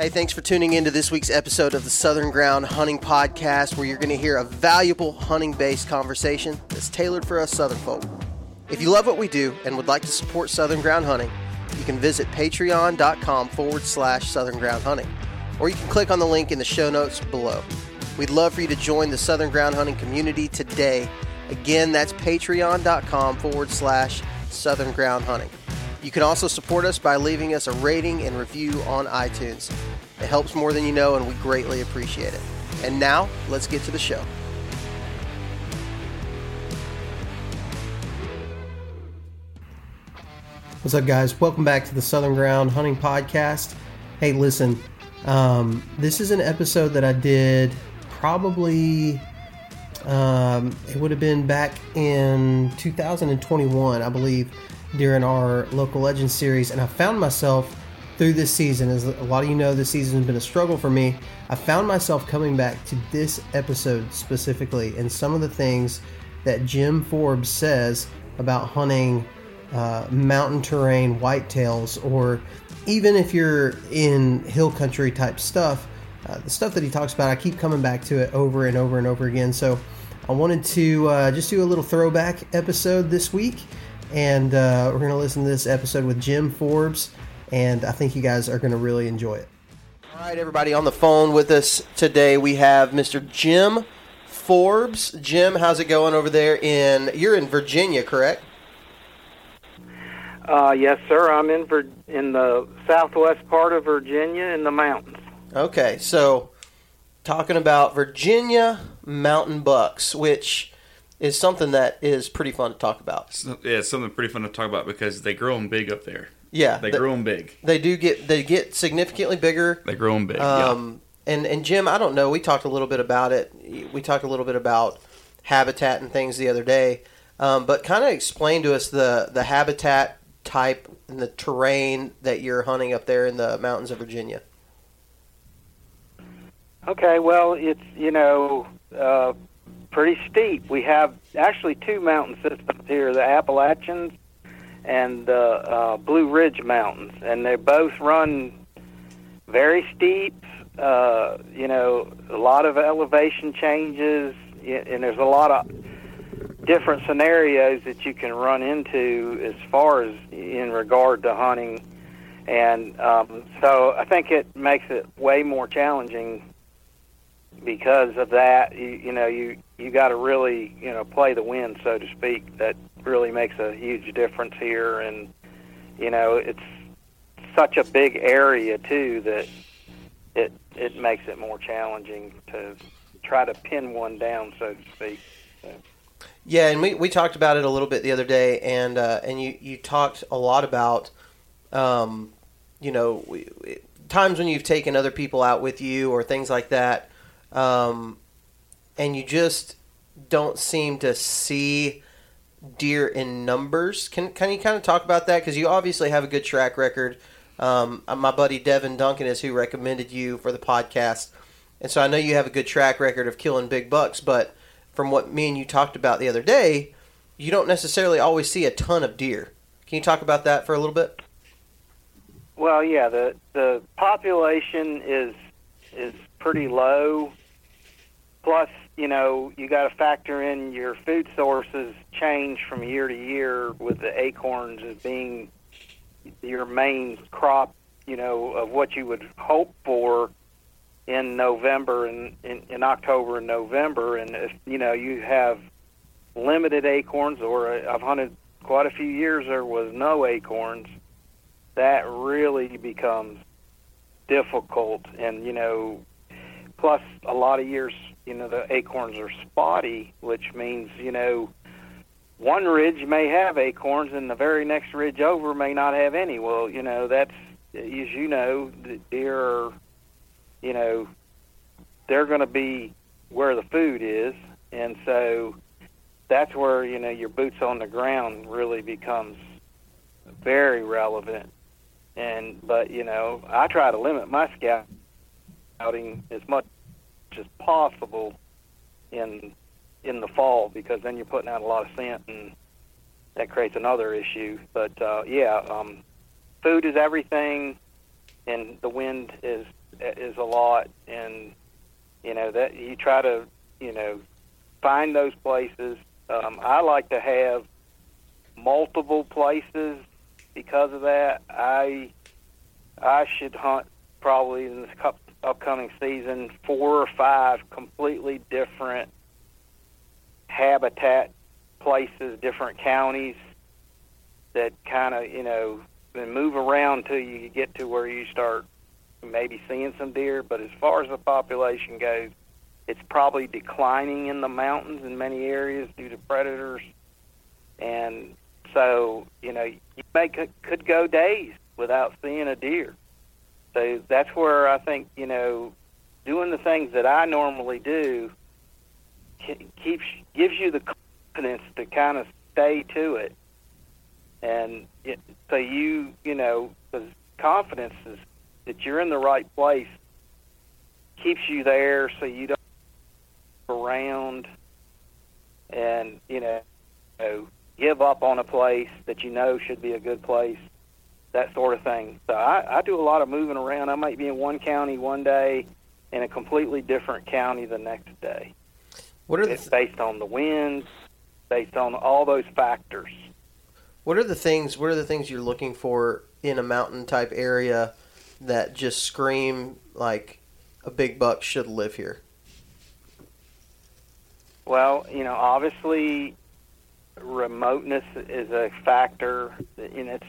Hey, thanks for tuning in to this week's episode of the Southern Ground Hunting Podcast, where you're going to hear a valuable hunting based conversation that's tailored for us Southern folk. If you love what we do and would like to support Southern Ground Hunting, you can visit patreon.com forward slash Southern Ground Hunting, or you can click on the link in the show notes below. We'd love for you to join the Southern Ground Hunting community today. Again, that's patreon.com forward slash Southern Ground Hunting. You can also support us by leaving us a rating and review on iTunes. It helps more than you know, and we greatly appreciate it. And now, let's get to the show. What's up, guys? Welcome back to the Southern Ground Hunting Podcast. Hey, listen, um, this is an episode that I did probably, um, it would have been back in 2021, I believe, during our Local Legends series. And I found myself through this season, as a lot of you know, this season has been a struggle for me. I found myself coming back to this episode specifically and some of the things that Jim Forbes says about hunting uh, mountain terrain whitetails, or even if you're in hill country type stuff, uh, the stuff that he talks about, I keep coming back to it over and over and over again. So I wanted to uh, just do a little throwback episode this week, and uh, we're going to listen to this episode with Jim Forbes, and I think you guys are going to really enjoy it. All right, everybody, on the phone with us today, we have Mr. Jim Forbes. Jim, how's it going over there in? You're in Virginia, correct? Uh, yes, sir. I'm in Vir- in the southwest part of Virginia in the mountains. Okay, so talking about Virginia mountain bucks, which is something that is pretty fun to talk about. So, yeah, it's something pretty fun to talk about because they grow them big up there. Yeah, They th- grow them big. They do get they get significantly bigger. They grow them big. Um, and and Jim, I don't know. We talked a little bit about it. We talked a little bit about habitat and things the other day. Um, but kind of explain to us the the habitat type and the terrain that you're hunting up there in the mountains of Virginia. Okay, well, it's you know uh, pretty steep. We have actually two mountain systems here: the Appalachians and the uh, Blue Ridge Mountains, and they both run very steep. Uh, you know, a lot of elevation changes, and there's a lot of different scenarios that you can run into as far as in regard to hunting. And um, so I think it makes it way more challenging because of that. You, you know, you you got to really you know play the wind, so to speak. That really makes a huge difference here, and you know it's such a big area too that it it makes it more challenging to try to pin one down, so to speak. Yeah, and we, we talked about it a little bit the other day, and uh, and you, you talked a lot about, um, you know, we- times when you've taken other people out with you or things like that, um, and you just don't seem to see deer in numbers. Can can you kind of talk about that? Because you obviously have a good track record. Um, uh, my buddy Devin Duncan is who recommended you for the podcast, and so I know you have a good track record of killing big bucks, but from what me and you talked about the other day, you don't necessarily always see a ton of deer. Can you talk about that for a little bit? Well, yeah, the the population is is pretty low. Plus, you know, you got to factor in your food sources change from year to year with the acorns as being your main crop, you know, of what you would hope for in November and in, in October and November, and if you know you have limited acorns, or uh, I've hunted quite a few years there was no acorns, that really becomes difficult. And you know, plus a lot of years, you know, the acorns are spotty, which means you know one ridge may have acorns and the very next ridge over may not have any. Well, you know, that's as you know, the deer are, you know, they're going to be where the food is, and so that's where you know your boots on the ground really becomes very relevant. And but you know, I try to limit my scouting as much as possible in in the fall because then you're putting out a lot of scent and that creates another issue. But uh, yeah, um, food is everything, and the wind is is a lot, and you know that you try to you know find those places. Um, I like to have multiple places because of that. I I should hunt probably in this upcoming season four or five completely different habitat places, different counties that kind of you know and move around till you get to where you start maybe seeing some deer. But as far as the population goes, it's probably declining in the mountains in many areas due to predators. And so, you know, you may could go days without seeing a deer. So that's where I think, you know, doing the things that I normally do keeps gives you the confidence to kind of stay to it. And it, so you, you know, the confidence is that you're in the right place keeps you there so you don't around and you know, you know give up on a place that you know should be a good place that sort of thing so I, I do a lot of moving around i might be in one county one day in a completely different county the next day what are the it's based on the winds based on all those factors what are the things? What are the things you're looking for in a mountain type area that just scream like a big buck should live here? Well, you know, obviously, remoteness is a factor. And it's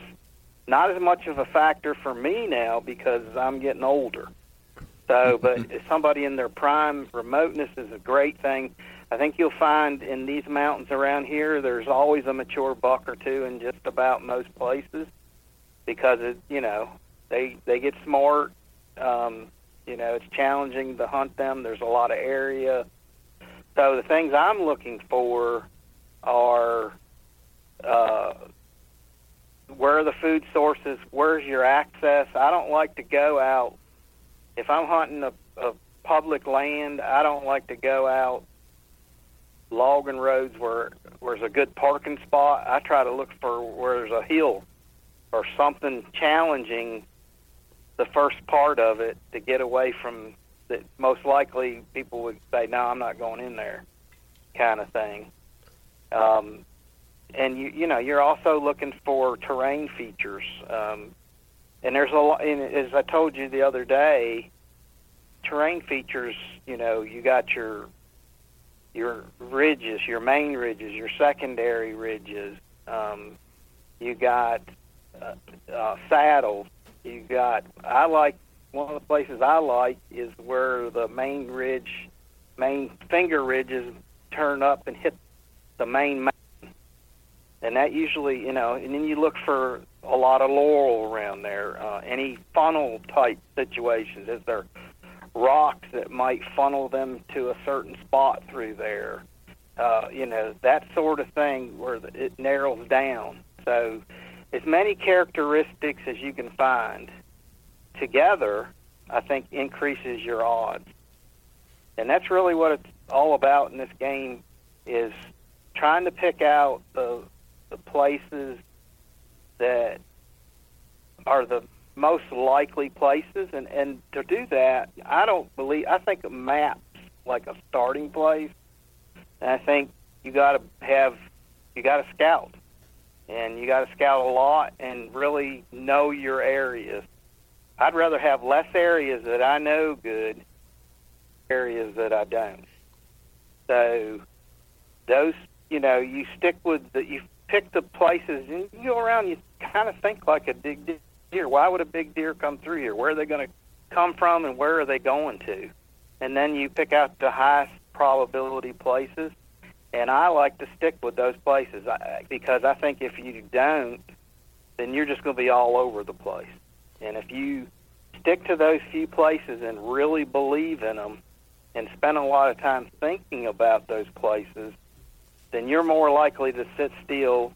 not as much of a factor for me now because I'm getting older. So, but somebody in their prime, remoteness is a great thing. I think you'll find in these mountains around here, there's always a mature buck or two in just about most places, because it, you know, they they get smart. Um, you know, it's challenging to hunt them. There's a lot of area. So the things I'm looking for are uh, where are the food sources? Where's your access? I don't like to go out if I'm hunting a, a public land. I don't like to go out logging roads where where's a good parking spot. I try to look for where there's a hill or something challenging the first part of it to get away from that most likely people would say no i'm not going in there kind of thing um, and you you know you're also looking for terrain features um, and there's a lot and as i told you the other day terrain features you know you got your your ridges, your main ridges, your secondary ridges. Um, you got uh, uh, saddles. You got. I like one of the places I like is where the main ridge, main finger ridges turn up and hit the main and that usually, you know, and then you look for a lot of laurel around there. Uh, any funnel type situations, is there rocks that might funnel them to a certain spot through there. Uh, you know, that sort of thing where it narrows down. So, as many characteristics as you can find together, I think increases your odds. And that's really what it's all about in this game is trying to pick out the the places that are the most likely places, and and to do that, I don't believe. I think a map's like a starting place, and I think you got to have you got to scout, and you got to scout a lot and really know your areas. I'd rather have less areas that I know good areas that I don't. So those, you know, you stick with the, you pick the places and you go around. You kind of think like a big deer. Why would a big deer come through here? Where are they going to come from, and where are they going to? And then you pick out the highest probability places. And I like to stick with those places because I think if you don't, then you're just going to be all over the place. And if you stick to those few places and really believe in them and spend a lot of time thinking about those places, then you're more likely to sit still,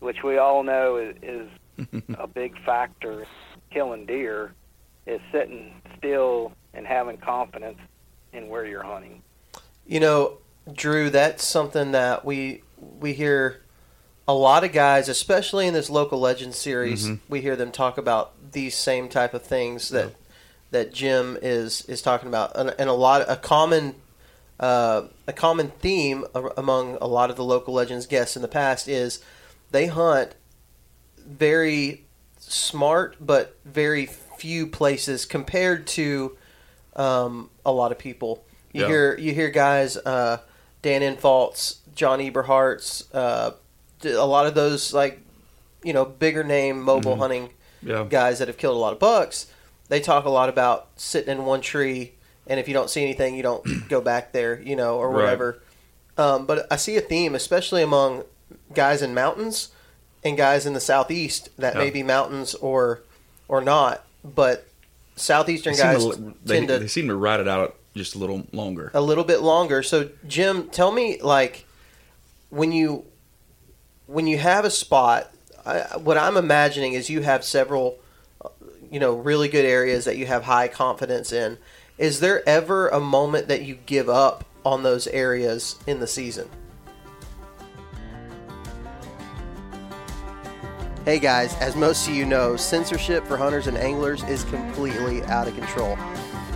which we all know is, is a big factor killing deer, is sitting still and having confidence in where you're hunting. You know, Drew, that's something that we we hear a lot of guys, especially in this local legend series, Mm-hmm. we hear them talk about these same type of things that that Jim is is talking about, and, and a lot a common uh, a common theme among a lot of the local legends guests in the past is they hunt very smart but very few places compared to um, a lot of people. You Yeah. hear you hear guys uh, Dan Infalt's, John Eberhart's, uh, a lot of those like you know bigger name mobile hunting Yeah. guys that have killed a lot of bucks. They talk a lot about sitting in one tree, and if you don't see anything, you don't go back there, you know, or Right. whatever. Um, but I see a theme, especially among guys in mountains and guys in the southeast that Yeah. may be mountains or or not, but southeastern They guys to, they, tend to they seem to ride it out just a little longer. a little bit longer. So, Jim, tell me, like, when you when you have a spot, I, what I'm imagining is you have several, uh, you know, really good areas that you have high confidence in. Is there ever a moment that you give up on those areas in the season? Hey guys, as most of you know, censorship for hunters and anglers is completely out of control.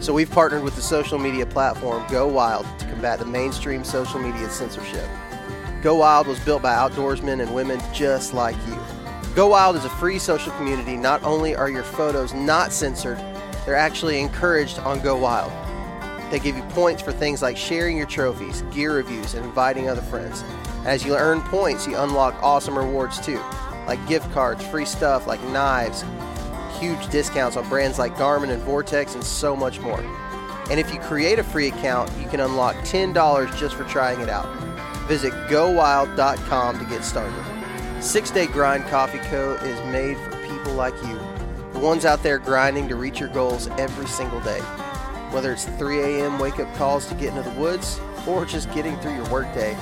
So we've partnered with the social media platform Go Wild to combat the mainstream social media censorship. Go Wild was built by outdoorsmen and women just like you. Go Wild is a free social community. Not only are your photos not censored, they're actually encouraged on Go Wild. They give you points for things like sharing your trophies, gear reviews, and inviting other friends. As you earn points, you unlock awesome rewards too, like gift cards, free stuff like knives, huge discounts on brands like Garmin and Vortex, and so much more. And if you create a free account, you can unlock $10 just for trying it out. Visit gowild.com to get started. Six Day Grind Coffee Co. is made for people like you, the ones out there grinding to reach your goals every single day. Whether it's 3 a.m. wake up calls to get into the woods or just getting through your workday,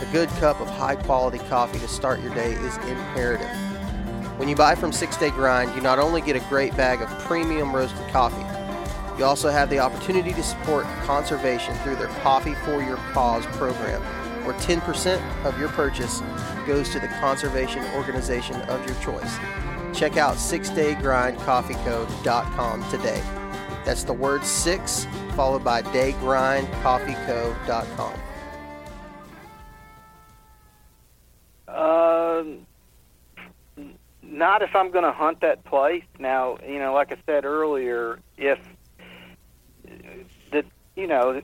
a good cup of high quality coffee to start your day is imperative. When you buy from Six Day Grind, you not only get a great bag of premium roasted coffee, you also have the opportunity to support conservation through their Coffee for Your Cause program, where 10% of your purchase goes to the conservation organization of your choice. Check out 6daygrindcoffeeco.com today. That's the word 6 followed by daygrindcoffeeco.com. Um, not if I'm going to hunt that place. Now, you know, like I said earlier, if the you know,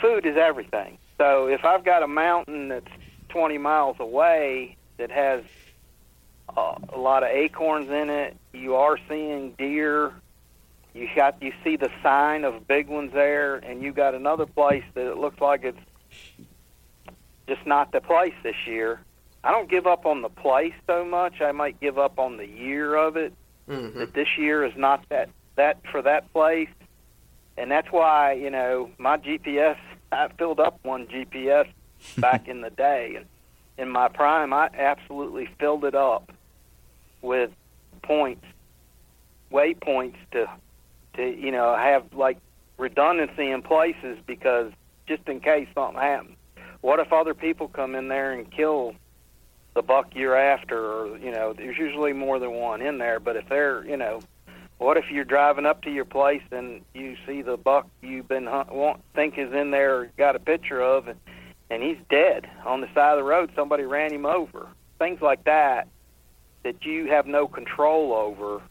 food is everything. So if I've got a mountain that's 20 miles away that has uh, a lot of acorns in it, you are seeing deer. You got you see the sign of big ones there, and you got another place that it looks like it's just not the place this year. I don't give up on the place so much. I might give up on the year of it. Mm-hmm. That this year is not that that for that place, and that's why you know my GPS. I filled up one GPS back in the day, and in my prime, I absolutely filled it up with points, waypoints to to you know have like redundancy in places because just in case something happens. What if other people come in there and kill the buck you're after, or you know, there's usually more than one in there. But if they're, you know, what if you're driving up to your place and you see the buck you've been hunt, want, think is in there, got a picture of, and, and he's dead on the side of the road? Somebody ran him over. Things like that that you have no control over.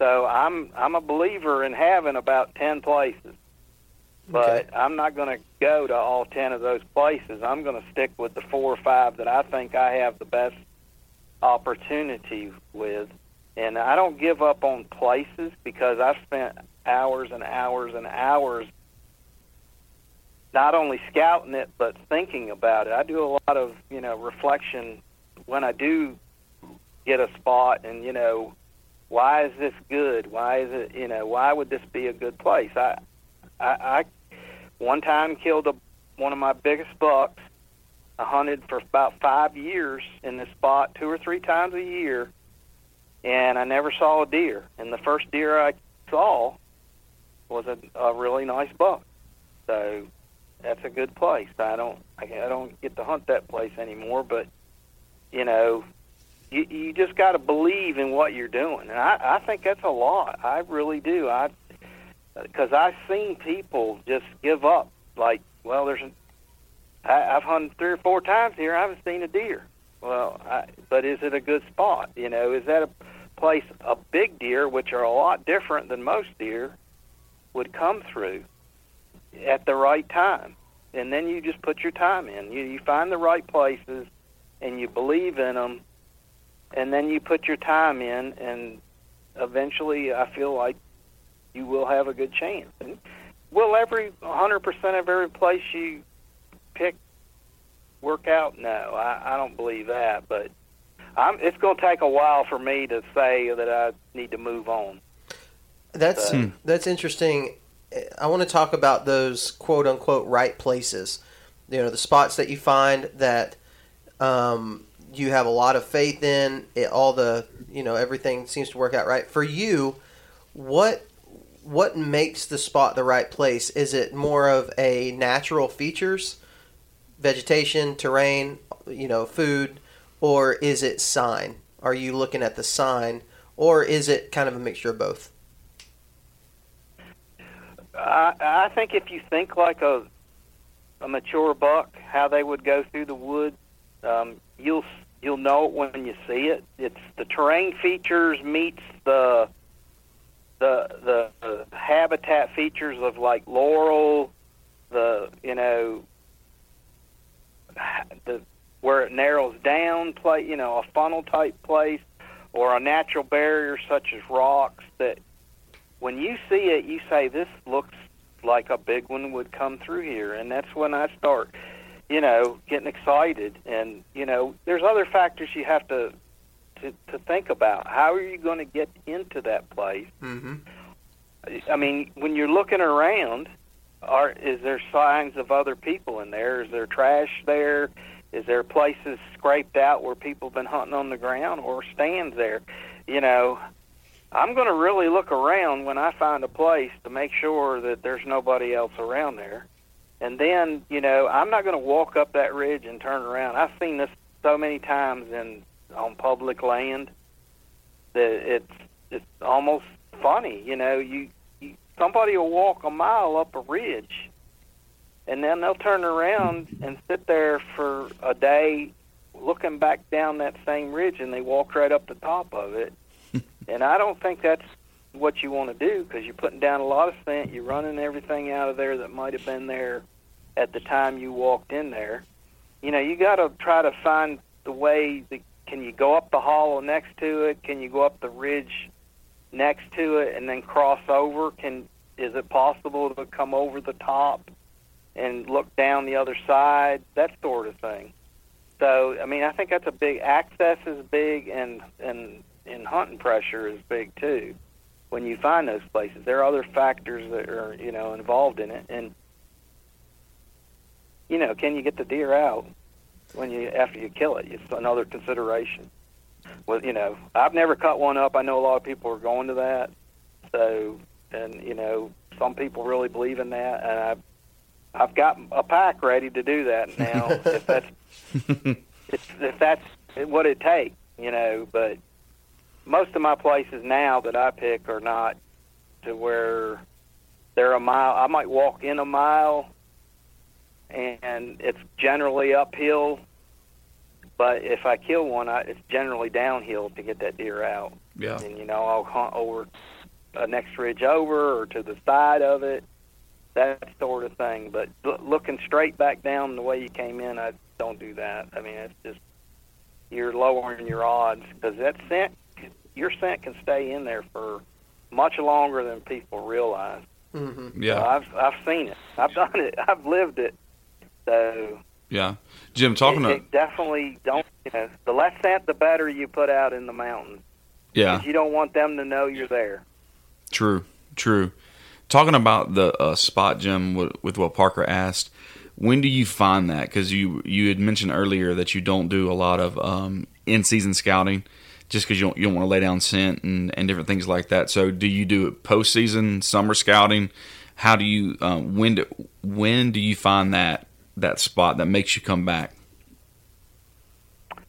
So I'm I'm a believer in having about ten places But Okay. I'm not going to go to all 10 of those places. I'm going to stick with the four or five that I think I have the best opportunity with. And I don't give up on places because I've spent hours and hours and hours not only scouting it but thinking about it. I do a lot of, you know, reflection when I do get a spot and, you know, why is this good? Why is it, you know, why would this be a good place? I I, I one time killed a, one of my biggest bucks. I hunted for about five years in this spot, two or three times a year, and I never saw a deer. And the first deer I saw was a, a really nice buck. So that's a good place. I don't I, I don't get to hunt that place anymore, but you know, you you just got to believe in what you're doing, and I I think that's a lot. I really do. I because I've seen people just give up. Like, well, there's, I, I've hunted three or four times here. I haven't seen a deer. Well, I, but is it a good spot? You know, is that a place a big deer, which are a lot different than most deer, would come through at the right time, and then you just put your time in. You you find the right places, and you believe in them, and then you put your time in, and eventually, I feel like you will have a good chance. And will every 100% of every place you pick work out? No, I, I don't believe that. But I'm, it's going to take a while for me to say that I need to move on. That's Hmm. that's interesting. I want to talk about those quote unquote right places. You know, the spots that you find that um, you have a lot of faith in. It, all the you know everything seems to work out right for you. What what makes the spot the right place? Is it more of a natural features, vegetation, terrain, you know, food, or is it sign? Are you looking at the sign, or is it kind of a mixture of both? I, I think if you think like a a mature buck, how they would go through the wood, um, you'll you'll know it when you see it. It's the terrain features meets the the the, habitat features of like laurel, the you know the where it narrows down, play you know a funnel type place, or a natural barrier such as rocks that when you see it, you say this looks like a big one would come through here, and that's when I start, you know, getting excited. And you know, there's other factors you have to to, to think about. How are you going to get into that place? Mm-hmm. I mean, when you're looking around, are is there signs of other people in there? Is there trash there? Is there places scraped out where people have been hunting on the ground or stands there? You know, I'm going to really look around when I find a place to make sure that there's nobody else around there. And then, you know, I'm not going to walk up that ridge and turn around. I've seen this so many times in on public land that it's it's almost funny. You know, you, you somebody will walk a mile up a ridge, and then they'll turn around and sit there for a day, looking back down that same ridge, and they walk right up the top of it. and I don't think that's what you want to do because you're putting down a lot of scent. You're running everything out of there that might have been there at the time you walked in there. You know, you got to try to find the way that can you go up the hollow next to it? Can you go up the ridge next to it and then cross over? Can is it possible to come over the top and look down the other side? That sort of thing. So, I mean, I think that's a big access is big and and and hunting pressure is big too. When you find those places, there are other factors that are you know involved in it, and you know, can you get the deer out when you after you kill it? It's another consideration. Well, you know, I've never cut one up. I know a lot of people are going to that. So, and you know, some people really believe in that, and I've I've got a pack ready to do that now. if that's if, if that's what it takes, you know. But most of my places now that I pick are not to where they're a mile. I might walk in a mile, and it's generally uphill. But if I kill one, I, it's generally downhill to get that deer out. Yeah. And you know, I'll hunt over a next ridge over or to the side of it. that sort of thing. But l- looking straight back down the way you came in, I don't do that. I mean, it's just you're lowering your odds because that scent, your scent can stay in there for much longer than people realize. Mm-hmm. Yeah. So I've I've seen it. I've done it. I've lived it. So Yeah. Jim, talking it, to it definitely don't. You know, the less scent, the better you put out in the mountains. yeah, 'Cause You don't want them to know you're there. true, true. Talking about the uh, spot, Jim, with, with what Parker asked, when do you find that? Because you you had mentioned earlier that you don't do a lot of um, in season scouting, just because you don't you don't want to lay down scent and, and different things like that. So, do you do it postseason, summer scouting? How do you um, when do, when do you find that that spot that makes you come back?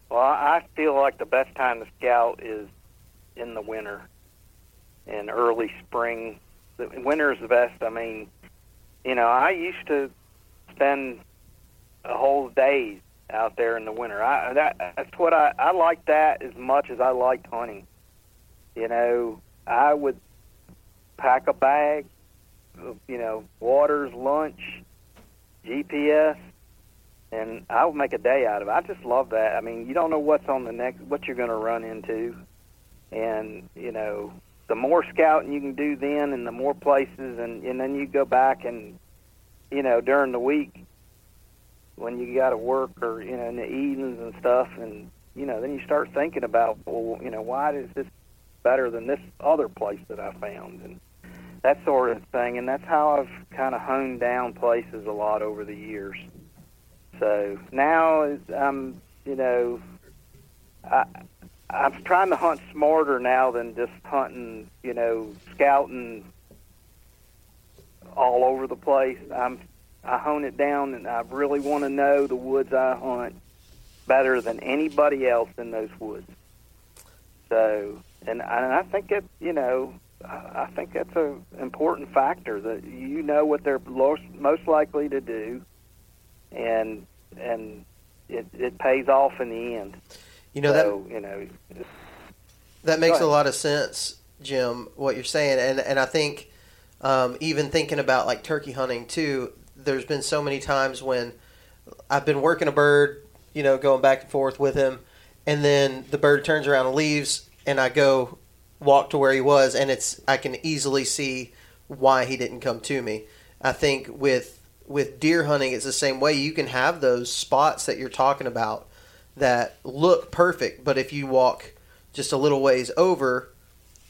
Well, I feel like the best time to scout is in the winter and early spring. Winter is the best. I mean, you know, I used to spend a whole days out there in the winter. I that that's what I I like that as much as I liked hunting. You know, I would pack a bag, of, you know, waters, lunch, GPS, and I would make a day out of it. I just love that. I mean, you don't know what's on the next, what you're going to run into, and you know, the more scouting you can do then, and the more places, and and then you go back and, you know, during the week, when you got to work or you know in the evenings and stuff, and you know, then you start thinking about, well, you know, why is this better than this other place that I found, and that sort of thing. And that's how I've kind of honed down places a lot over the years. So now I'm, you know, I, I'm trying to hunt smarter now than just hunting, you know, scouting all over the place. I'm, I hone it down, and I really want to know the woods I hunt better than anybody else in those woods. So, and I, and I think it, you know, I think that's a important factor that you know what they're most most likely to do, and and it it pays off in the end. You know that you know, That makes a lot of sense, Jim. What you're saying, and and I think um, even thinking about like turkey hunting too. There's been so many times when I've been working a bird, you know, going back and forth with him, and then the bird turns around and leaves, and I go walk to where he was, and it's I can easily see why he didn't come to me. I think with with deer hunting, it's the same way. You can have those spots that you're talking about that look perfect, but if you walk just a little ways over,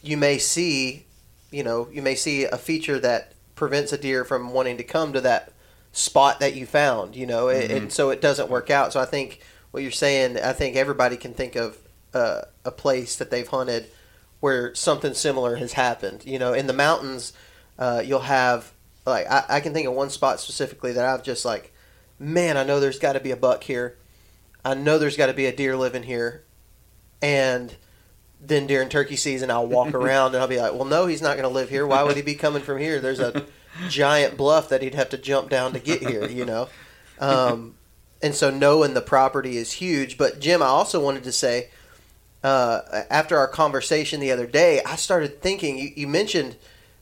you may see, you know, you may see a feature that prevents a deer from wanting to come to that spot that you found, you know, and- and so it doesn't work out. So I think what you're saying, I think everybody can think of uh, a place that they've hunted where something similar has happened. You know, in the mountains, uh, you'll have like I, I can think of one spot specifically that I've just like, man, I know there's got to be a buck here. I know there's got to be a deer living here, and then during turkey season, I'll walk around and I'll be like, well, no, he's not going to live here. Why would he be coming from here? There's a giant bluff that he'd have to jump down to get here, you know. Um, and so knowing the property is huge. But Jim, I also wanted to say, uh, after our conversation the other day, I started thinking. You, you mentioned,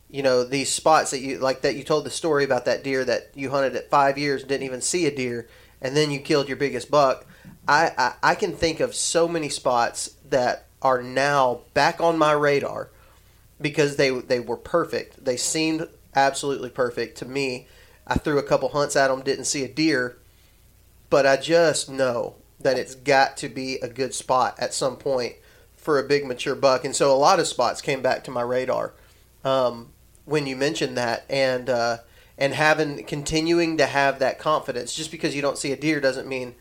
you know, these spots that you like that you told the story about that deer that you hunted at five years didn't even see a deer, and then you killed your biggest buck. I, I, I can think of so many spots that are now back on my radar because they they were perfect. They seemed absolutely perfect to me. I threw a couple hunts at them, didn't see a deer, but I just know that it's got to be a good spot at some point for a big mature buck. And so a lot of spots came back to my radar um, when you mentioned that, and uh, and having continuing to have that confidence. Just because you don't see a deer doesn't mean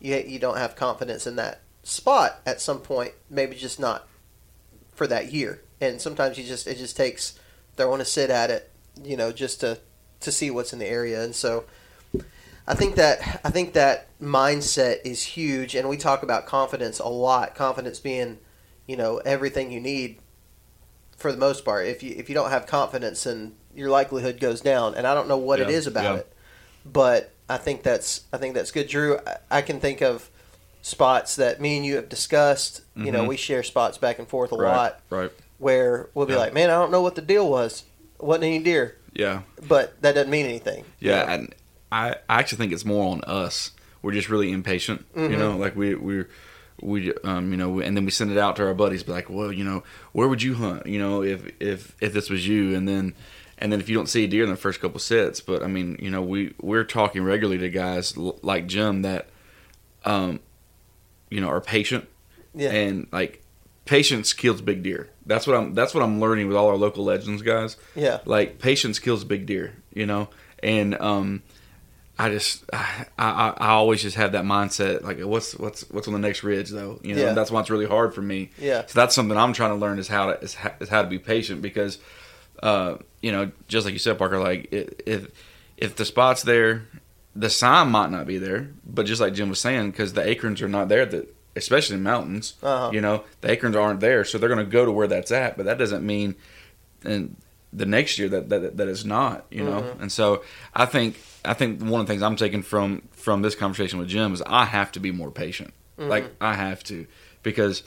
you you don't have confidence in that spot at some point. Maybe just not for that year. And sometimes you just it just takes throwing a sit at it, you know, just to to see what's in the area. And so I think that I think that mindset is huge, and we talk about confidence a lot. Confidence being, you know, everything you need for the most part. If you if you don't have confidence, then your likelihood goes down. And I don't know what it Yeah, is about yeah. it, but I think that's I think that's good. Drew, I, I can think of spots that me and you have discussed. You know, Mhm. we share spots back and forth a right, lot right. where we'll be Yeah. like, man, I don't know what the deal was. Wasn't any deer. Yeah, but that doesn't mean anything. yeah, and I I actually think it's more on us. We're just really impatient, you know. Like we we we um you know, and then we send it out to our buddies, be like, well, you know, where would you hunt? You know, if if if this was you, and then and then if you don't see a deer in the first couple sets, but I mean, you know, we we're talking regularly to guys l- like Jim that, um, you know, are patient Yeah. and like patience kills big deer. That's what I'm. That's what I'm learning with all our local legends guys. Yeah. Like patience kills big deer. You know, and um, I just I, I I always just have that mindset. Like what's what's what's on the next ridge though. You know, Yeah. that's why it's really hard for me. Yeah. So that's something I'm trying to learn is how to is how, is how to be patient because, uh, you know, just like you said, Parker. Like if if the spot's there, the sign might not be there, but just like Jim was saying, because the acorns are not there that. Especially in mountains, Uh-huh. you know, the acorns aren't there, so they're going to go to where that's at. But that doesn't mean, and the next year that that, that is not, you know. And so I think I think one of the things I'm taking from from this conversation with Jim is I have to be more patient. Like I have to because,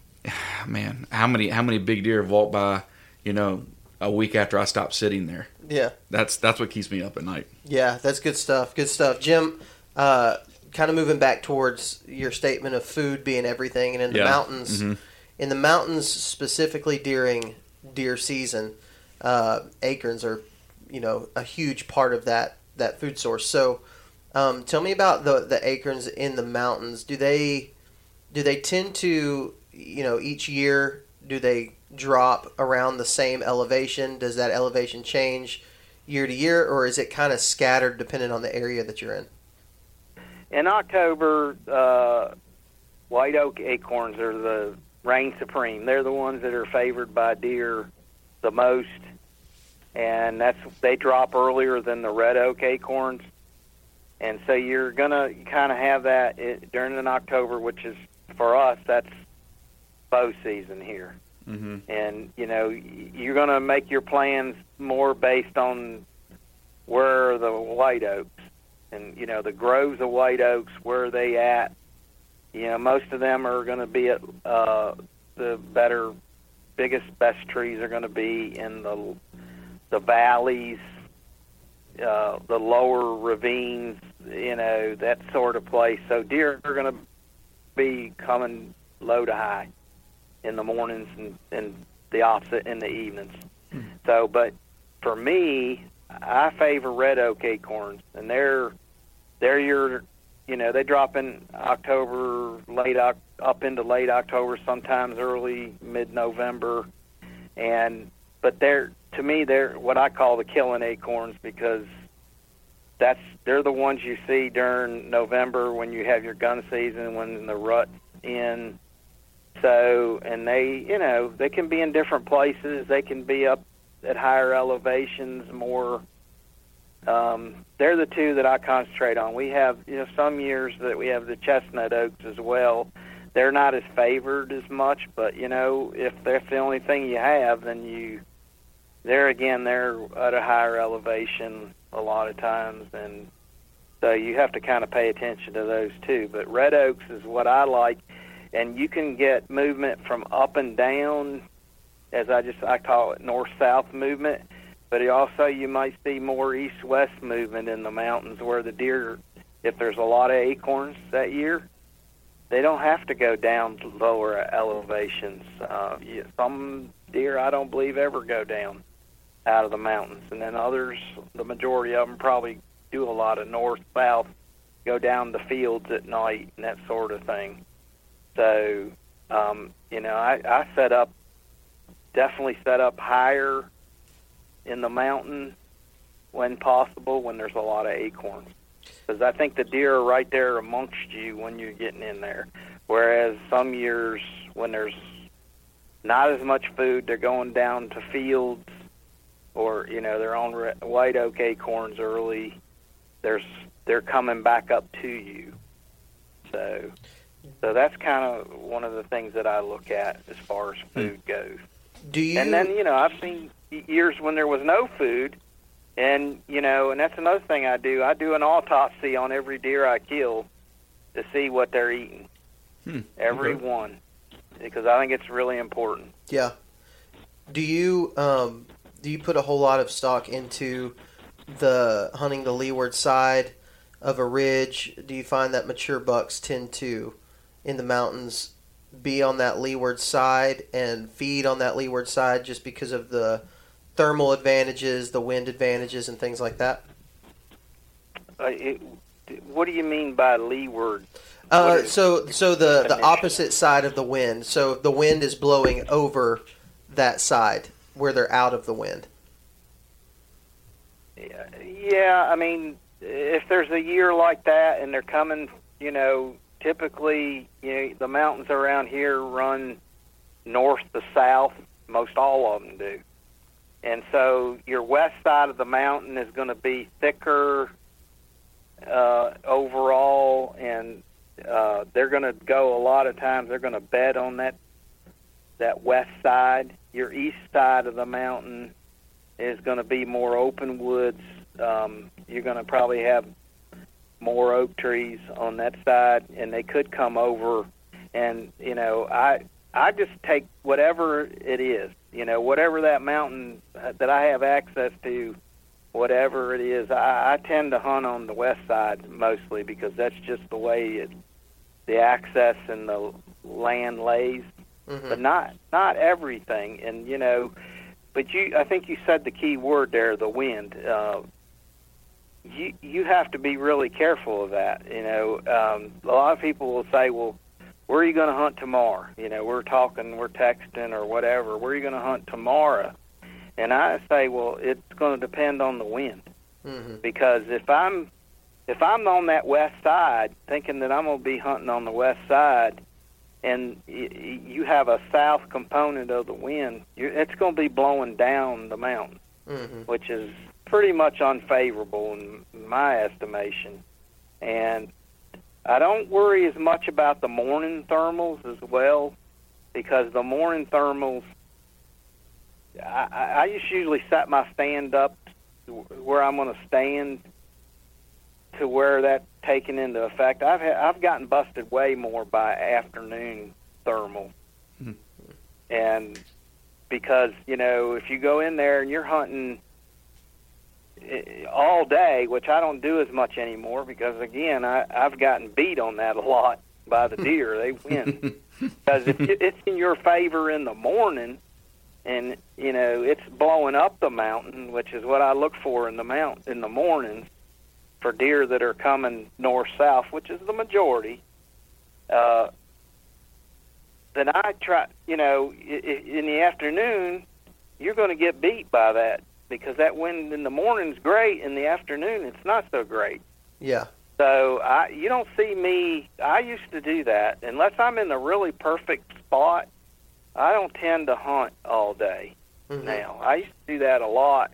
man, how many how many big deer have walked by, you know, a week after I stopped sitting there. Yeah. That's that's what keeps me up at night. Yeah, that's good stuff. Good stuff, Jim. Uh, kind of moving back towards your statement of food being everything, and in the Yeah. mountains, Mhm. in the mountains specifically during deer season, uh, acorns are, you know, a huge part of that that food source. So, um, tell me about the the acorns in the mountains. Do they do they tend to, you know, each year do they drop around the same elevation? Does that elevation change? year to year, or is it kind of scattered depending on the area that you're in? In October, uh, white oak acorns are the reign supreme. They're the ones that are favored by deer the most, and that's they drop earlier than the red oak acorns. And so you're gonna kind of have that i during in October, which is for us that's bow season here Mm-hmm. and you know you're going to make your plans more based on where are the white oaks and you know the groves of white oaks where are they at? You know most of them are going to be at uh the better biggest best trees are going to be in the the valleys uh the lower ravines you know that sort of place. So deer are going to be coming low to high in the mornings and, and the opposite in the evenings. So, but for me, I favor red oak acorns, and they're they're your, you know, they drop in October, late up into late October, sometimes early mid November, and but they're to me they're what I call the killing acorns because that's they're the ones you see during November when you have your gun season when the rut's in so, and they, you know, they can be in different places. They can be up at higher elevations, more. Um, they're the two that I concentrate on. We have, you know, some years that we have the chestnut oaks as well. They're not as favored as much, but you know, if that's the only thing you have, then you, there again, they're at a higher elevation a lot of times, and so you have to kind of pay attention to those too. But red oaks is what I like and you can get movement from up and down as I just I call it north south movement. But also you might see more east west movement in the mountains where the deer if there's a lot of acorns that year they don't have to go down to lower elevations. Uh some deer I don't believe ever go down out of the mountains. And then others the majority of them probably do a lot of north south go down the fields at night and that sort of thing. So, um, you know, I, I set up, definitely set up higher in the mountain when possible when there's a lot of acorns. Because I think the deer are right there amongst you when you're getting in there. Whereas some years when there's not as much food, they're going down to fields or, you know, they're on re- white oak acorns early. There's, they're coming back up to you. So, so that's kind of one of the things that I look at as far as hmm. food goes. Do you? And then you know I've seen years when there was no food, and you know, and that's another thing I do. I do an autopsy on every deer I kill to see what they're eating, Hmm, every okay. one, because I think it's really important. yeah. Do you? Um, do you put a whole lot of stock into the hunting the leeward side of a ridge? Do you find that mature bucks tend to in the mountains be on that leeward side and feed on that leeward side just because of the thermal advantages, the wind advantages, and things like that? Uh, it, what do you mean by leeward? Uh, so, so the the opposite side of the wind. So the wind is blowing over that side where they're out of the wind. Yeah, Yeah, I mean, if there's a year like that and they're coming, you know, typically, you know, the mountains around here run north to south. Most all of them do. And so your west side of the mountain is going to be thicker uh, overall, and uh, they're going to go a lot of times. They're going to bed on that that west side. Your east side of the mountain is going to be more open woods. Um, you're going to probably have more oak trees on that side, and they could come over. And you know, I I just take whatever it is. You know, whatever that mountain uh, that I have access to, whatever it is, I, I tend to hunt on the west side mostly because that's just the way it, the access and the land lays hmm but not not everything. And you know, but you, I think you said the key word there, the wind. Uh, you you have to be really careful of that. You know, um, a lot of people will say, "Well, where are you going to hunt tomorrow?" You know, we're talking, we're texting, or whatever. Where are you going to hunt tomorrow? And I say, well, it's going to depend on the wind hmm because if I'm if I'm on that west side, thinking that I'm going to be hunting on the west side, and y- you have a south component of the wind, it's going to be blowing down the mountain, hmm which is pretty much unfavorable in my estimation. And I don't worry as much about the morning thermals as well, because the morning thermals, I, I I just usually set my stand up where I'm going to stand to where that's taken into effect. I've ha- I've gotten busted way more by afternoon thermal, Mhm. and because you know if you go in there and you're hunting eh, all day, which I don't do as much anymore because again I I've gotten beat on that a lot by the deer. they win because if it's in your favor in the morning and you know it's blowing up the mountain, which is what I look for in the mount in the mornings for deer that are coming north south, which is the majority. Uh, then I try, you know, i- i- in the afternoon, you're going to get beat by that because that wind in the morning's great, in the afternoon it's not so great. Yeah. So I, you don't see me. I used to do that unless I'm in the really perfect spot. I don't tend to hunt all day Mhm. now. I used to do that a lot,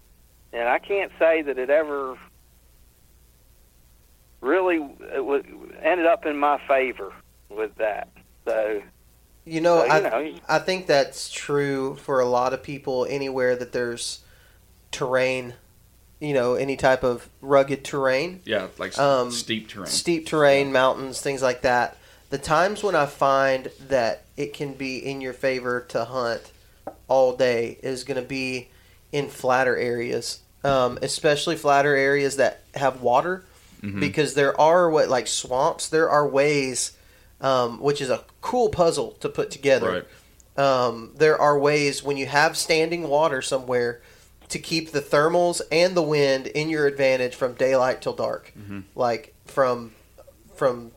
and I can't say that it ever really it wa- ended up in my favor with that. So, You know, so, you I, know, I think that's true for a lot of people anywhere that there's terrain, you know, any type of rugged terrain, Yeah, like Um, steep terrain. steep terrain, mountains, things like that. The times when I find that it can be in your favor to hunt all day is going to be in flatter areas, um, especially flatter areas that have water, Mhm. because there are what like swamps. There are ways, um, which is a cool puzzle to put together. Right. um, there are ways when you have standing water somewhere to keep the thermals and the wind in your advantage from daylight till dark. Mhm. like from from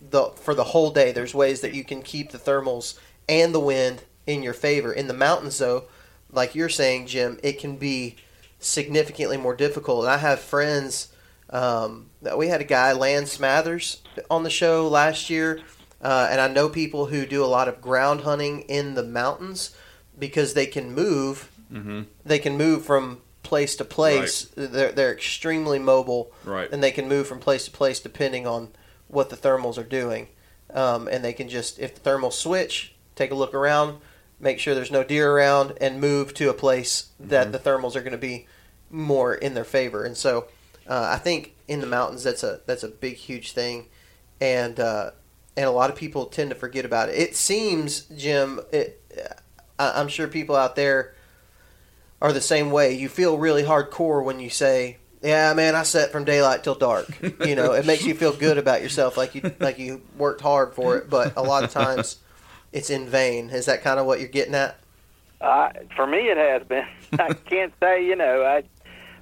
the for the whole day there's ways that you can keep the thermals and the wind in your favor. In the mountains though like you're saying jim it can be significantly more difficult. And i have friends um, that we had a guy lance smathers on the show last year uh, and I know people who do a lot of ground hunting in the mountains because they can move. Mhm. They can move from place to place. They're, they're extremely mobile, Right. and they can move from place to place depending on what the thermals are doing. Um, and they can just, if the thermals switch, take a look around, make sure there's no deer around, and move to a place that the thermals are going to be more in their favor. And so, uh, I think in the mountains that's a that's a big huge thing, and uh, and a lot of people tend to forget about it. It seems, Jim, it, I- I'm sure people out there are the same way. You feel really hardcore when you say, "Yeah, man, I set from daylight till dark." you know, it makes you feel good about yourself, like you like you worked hard for it. But a lot of times, it's in vain. Is that kind of what you're getting at? Uh, for me, it has been. I can't say, you know, I,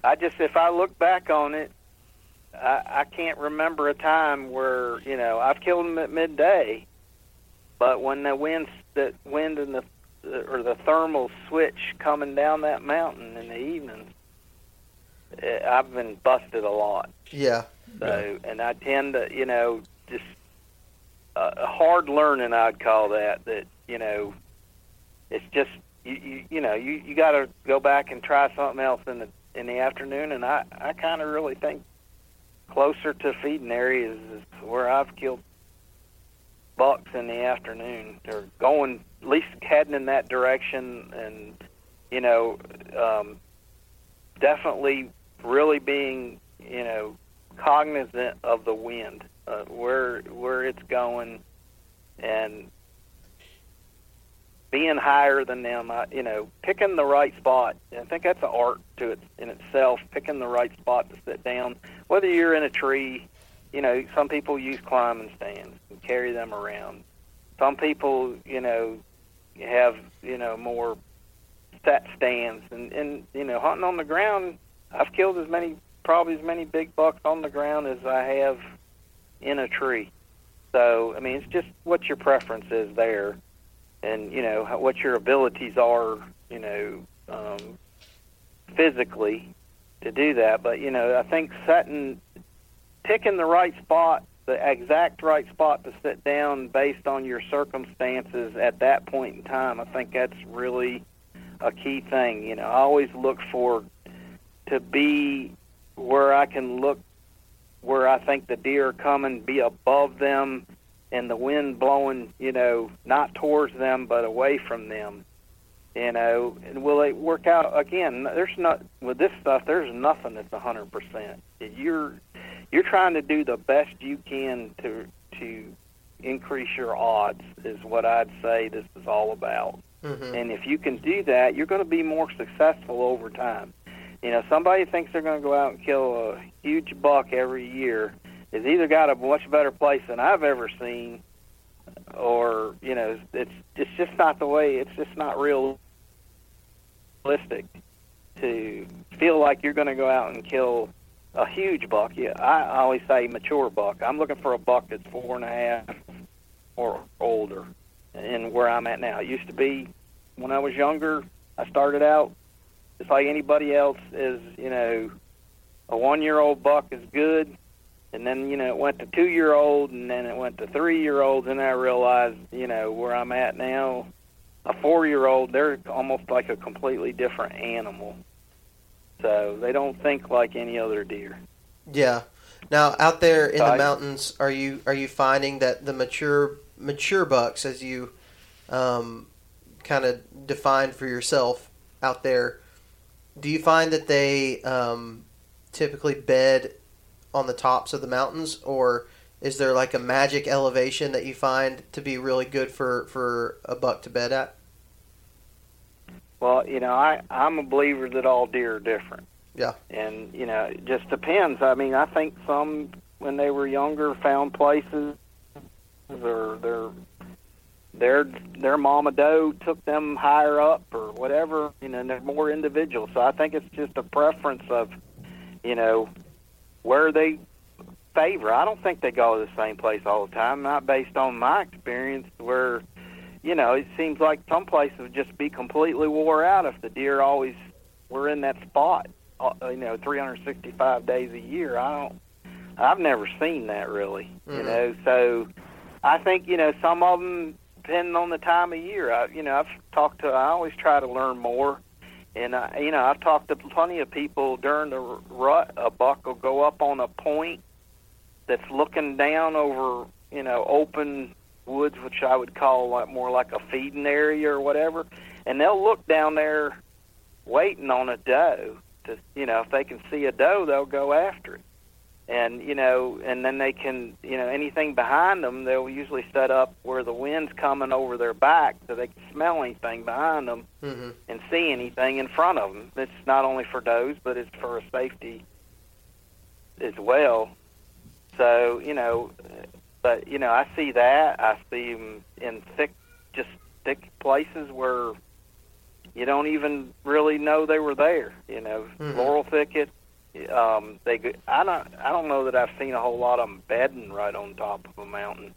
I just if I look back on it, I, I can't remember a time where you know I've killed them at midday, but when the wind, the wind and the or the thermal switch coming down that mountain in the evening, eh, I've been busted a lot. Yeah. So, and I tend to, you know, just uh, hard learning. I'd call that. That you know, it's just you, you, you know, you you got to go back and try something else in the in the afternoon. And I I kind of really think closer to feeding areas is where I've killed bucks in the afternoon. They're going at least heading in that direction, and you know, um, definitely really being you know cognizant of the wind, uh, where where it's going, and being higher than them. Uh, you know, picking the right spot. I think that's an art to it in itself. Picking the right spot to sit down, whether you're in a tree. You know, some people use climbing stands and carry them around. Some people, you know, have you know more stat stands and and you know hunting on the ground. I've killed as many probably as many big bucks on the ground as I have in a tree. So I mean, it's just what your preference is there, and you know how, what your abilities are. You know, um, physically to do that. But you know, I think setting, picking the right spot, the exact right spot to sit down based on your circumstances at that point in time. I think that's really a key thing. You know, I always look for to be where I can look where I think the deer are coming, be above them, and the wind blowing, you know, not towards them but away from them. You know, and will it work out again? There's not with this stuff. There's nothing that's a hundred percent. You're you're trying to do the best you can to to increase your odds. Is what I'd say this is all about. Mm-hmm. And if you can do that, you're going to be more successful over time. You know, somebody thinks they're going to go out and kill a huge buck every year is either got a much better place than I've ever seen, or you know, it's it's just not the way. It's just not realistic to feel like you're going to go out and kill a huge buck. Yeah, I always say mature buck. I'm looking for a buck that's four and a half or older, and where I'm at now. It used to be when I was younger. I started out just like anybody else. Is you know, a one-year-old buck is good, and then you know it went to two-year-old, and then it went to three-year-olds, and I realized you know where I'm at now. A four-year-old, they're almost like a completely different animal. So they don't think like any other deer. Yeah. Now, out there in the mountains, are you are you finding that the mature mature bucks, as you um, kind of defined for yourself out there, do you find that they um, typically bed on the tops of the mountains, or is there like a magic elevation that you find to be really good for for a buck to bed at? Well, you know, I I'm a believer that all deer are different. Yeah. And you know, it just depends. I mean, I think some when they were younger found places, or their their their mama doe took them higher up or whatever. You know, and they're more individual. So I think it's just a preference of, you know, where they favor. I don't think they go to the same place all the time. Not based on my experience, where you know, it seems like some places would just be completely wore out if the deer always were in that spot. uh, You know, 365 days a year. I don't. I've never seen that really. You Mhm. know, so I think you know some of them depending on the time of year. I, you know, I've talked to. I always try to learn more. And I, you know, I've talked to plenty of people during the rut. A buck will go up on a point that's looking down over, you know, open woods, which I would call like more like a feeding area or whatever, and they'll look down there waiting on a doe. To you know, if they can see a doe, they'll go after it. And you know, and then they can, you know, anything behind them, they'll usually set up where the wind's coming over their back, so they can smell anything behind them Mm-hmm. and see anything in front of them. It's not only for does, but it's for safety as well. So you know, but you know, I see that. I see them in thick, just thick places where you don't even really know they were there. You know, Mhm. laurel thicket. Um, they. I don't. I don't know that I've seen a whole lot of them bedding right on top of a mountain.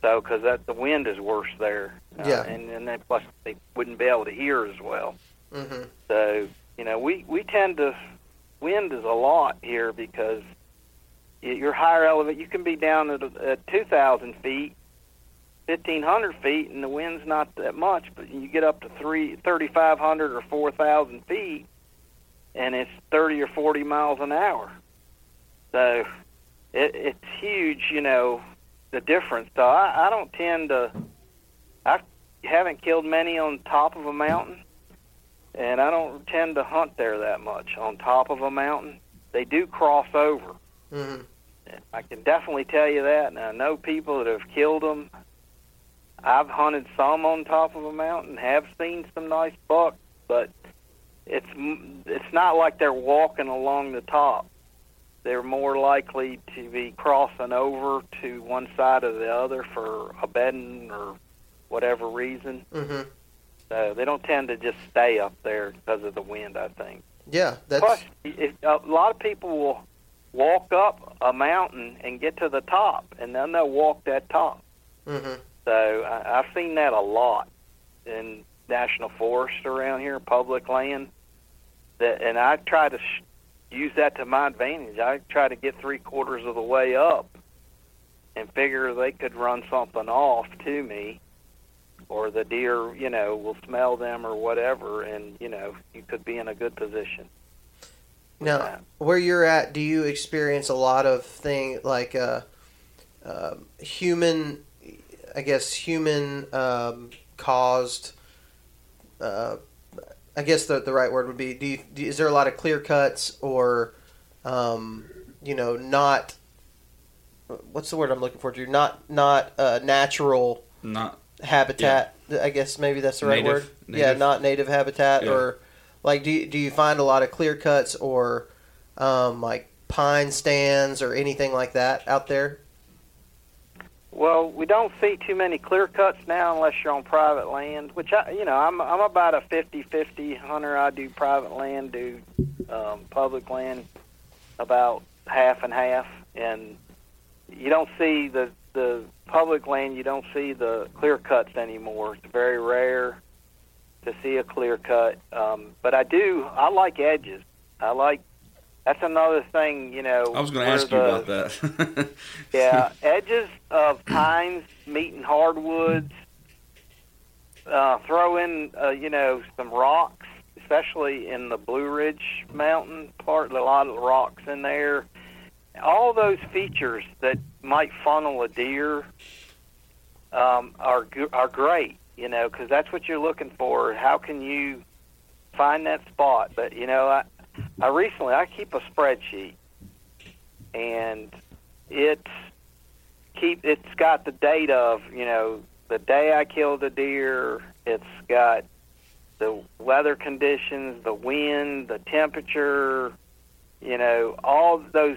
So, because that the wind is worse there. Uh, Yeah. And and then plus they wouldn't be able to hear as well. Mm-hmm. So you know, we we tend to wind is a lot here because you're higher elevate. You can be down at, at 2,000 feet, 1,500 feet, and the wind's not that much. But you get up to three 3,500 or 4,000 feet, and it's 30 or 40 miles an hour. So it, it's huge, you know, the difference. So I, I don't tend to. I haven't killed many on top of a mountain and I don't tend to hunt there that much on top of a mountain. They do cross over. Mm-hmm. I can definitely tell you that, and I know people that have killed them. I've hunted some on top of a mountain, have seen some nice bucks, but it's it's not like they're walking along the top. They're more likely to be crossing over to one side or the other for a bedding or whatever reason. Mm-hmm. So they don't tend to just stay up there because of the wind. I think. Yeah, that's Plus, if, a lot of people will walk up a mountain and get to the top, and then they'll walk that top. mm-hmm. So I, I've seen that a lot in national forest around here, public land. That, and I try to sh- use that to my advantage. I try to get three quarters of the way up, and figure they could run something off to me, or the deer, you know, will smell them or whatever, and you know, you could be in a good position. Now, Yeah. where you're at, do you experience a lot of thing like uh, um human, I guess human um, caused? Uh, I guess the the right word would be. Do you, do, is there a lot of clear cuts or, um, you know, not? What's the word I'm looking for? Drew? Not not uh, natural Not habitat. I guess maybe that's the right Native- word. Yeah, not native habitat Yeah. or like do you, do you find a lot of clear cuts or um, like pine stands or anything like that out there? Well, we don't see too many clear cuts now unless you're on private land, which I, you know, I'm I'm about a 50-50 hunter. I do private land, do um, public land, about half and half, and you don't see the the public land. You don't see the clear cuts anymore. It's very rare to see a clear cut, um, but I do. I like edges. I like. That's another thing, you know. I was going to ask you about that. yeah, edges of pines meeting hardwoods. Uh, throw in, uh, you know, some rocks, especially in the Blue Ridge Mountain part. A lot of rocks in there. All those features that might funnel a deer um, are are great. You know, because that's what you're looking for. How can you find that spot? But you know, I I recently I keep a spreadsheet, and it's keep it's got the date of you know the day I killed a deer. It's got the weather conditions, the wind, the temperature, you know, all those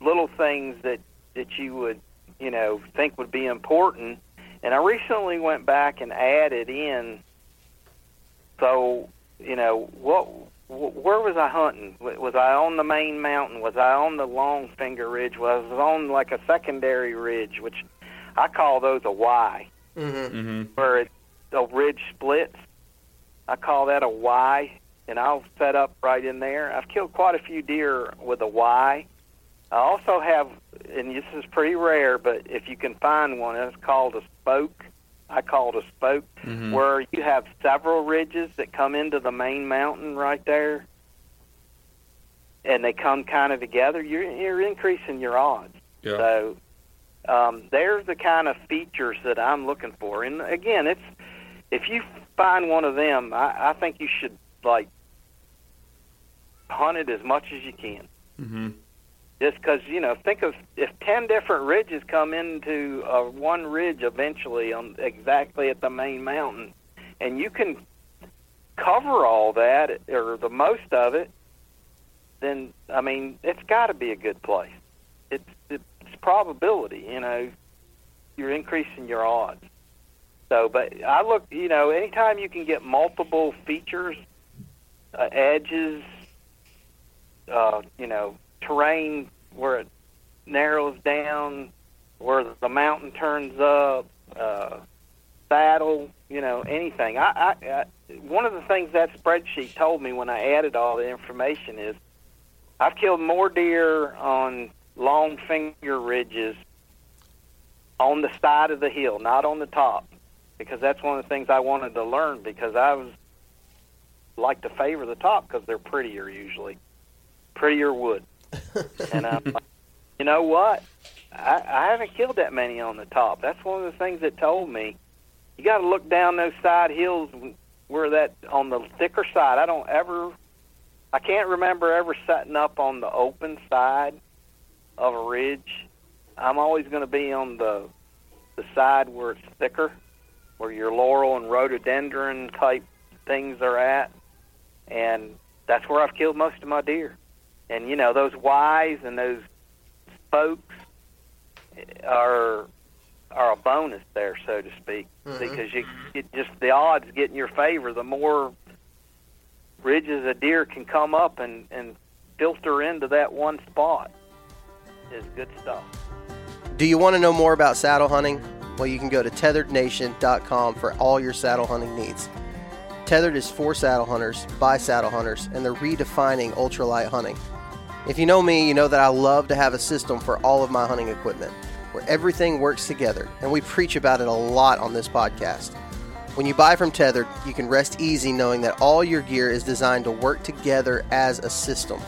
little things that that you would you know think would be important. And I recently went back and added in. So you know what wh- where was I hunting? Was I on the main mountain? Was I on the long finger ridge? Was I on like a secondary ridge, which I call those a Y, Mm-hmm. hmm where it, a ridge splits. I call that a Y, and I'll set up right in there. I've killed quite a few deer with a Y. I also have, and this is pretty rare, but if you can find one, it's called a spoke. I call it a spoke hmm where you have several ridges that come into the main mountain right there, and they come kind of together. You're you're increasing your odds. Yeah. So um, there's the kind of features that I'm looking for. And again, it's if you find one of them, I, I think you should like hunt it as much as you can. hmm Just because you know, think of if ten different ridges come into uh, one ridge eventually on exactly at the main mountain, and you can cover all that or the most of it, then I mean it's got to be a good place. It's it's probability, you know. You're increasing your odds. So, but I look, you know, anytime you can get multiple features, uh, edges, uh, you know, terrain where it narrows down, where the mountain turns up, uh, saddle, you know, anything. I, I, I one of the things that spreadsheet told me when I added all the information is I've killed more deer on long finger ridges on the side of the hill, not on the top, because that's one of the things I wanted to learn because I was like to favor the top because they're prettier usually, prettier wood. and I'm like, you know what? I, I haven't killed that many on the top. That's one of the things that told me you got to look down those side hills where that on the thicker side. I don't ever, I can't remember ever setting up on the open side of a ridge. I'm always going to be on the the side where it's thicker, where your laurel and rhododendron type things are at, and that's where I've killed most of my deer. And you know those Ys and those folks are are a bonus there, so to speak, Mhm. because you it just the odds get in your favor. The more ridges a deer can come up and and filter into that one spot is good stuff. Do you want to know more about saddle hunting? Well, you can go to tetherednation.com for all your saddle hunting needs. Tethered is for saddle hunters by saddle hunters, and they're redefining ultralight hunting. If you know me, you know that I love to have a system for all of my hunting equipment where everything works together, and we preach about it a lot on this podcast. When you buy from Tethered, you can rest easy knowing that all your gear is designed to work together as a system.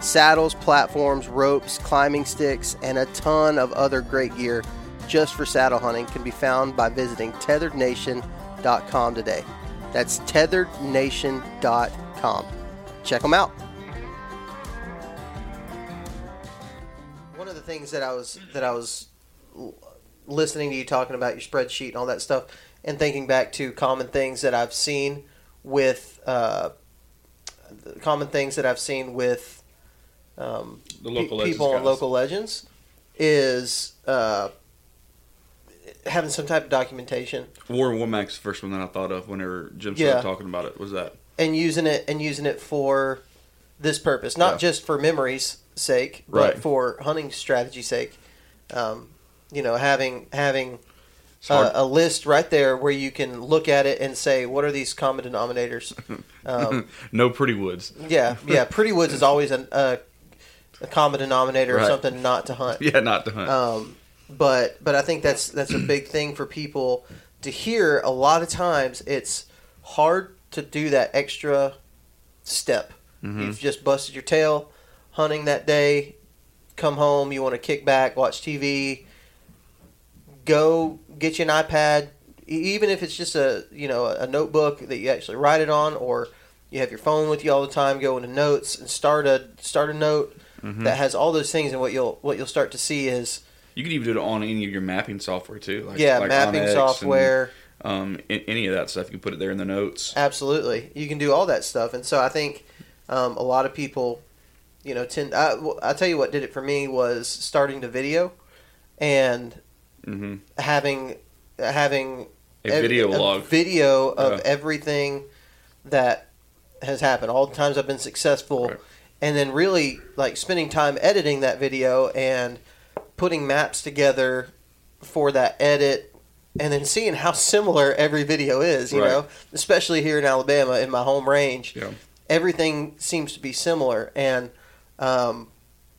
Saddles, platforms, ropes, climbing sticks, and a ton of other great gear just for saddle hunting can be found by visiting tetherednation.com today. That's tetherednation.com. Check them out. Things that I was that I was listening to you talking about your spreadsheet and all that stuff, and thinking back to common things that I've seen with uh, the common things that I've seen with um, The local legends people on local legends is uh, having some type of documentation Warren Womack's the first one that I thought of whenever Jim started Yeah. talking about it. Was that? and using it and using it for this purpose, not Yeah. just for memory's sake, but Right. for hunting strategy sake. Um, you know, having having a, a list right there where you can look at it and say, what are these common denominators? Um, no pretty woods. yeah, yeah. Pretty woods is always an, a, a common denominator Right. something not to hunt. Yeah, not to hunt. Um, but but I think that's that's a big thing for people to hear. A lot of times, it's hard to do that extra step. Mhm. You've just busted your tail hunting that day. Come home, you want to kick back, watch TV. Go get you an iPad, even if it's just a you know a notebook that you actually write it on, or you have your phone with you all the time. Go into notes and start a start a note Mhm. that has all those things. And what you'll what you'll start to see is You could even do it on any of your mapping software too. Like, yeah, like mapping software. And, um, any of that stuff. You can put it there in the notes. Absolutely, you can do all that stuff, and so I think um, a lot of people, you know, tend. I, I'll tell you what did it for me was starting to video, and hmm having having A ev- video log. video of Yeah. everything that has happened, all the times I've been successful, Right. and then really like spending time editing that video and putting maps together for that edit and then seeing how similar every video is, you Right. know, especially here in Alabama in my home range, Yeah. everything seems to be similar, and um,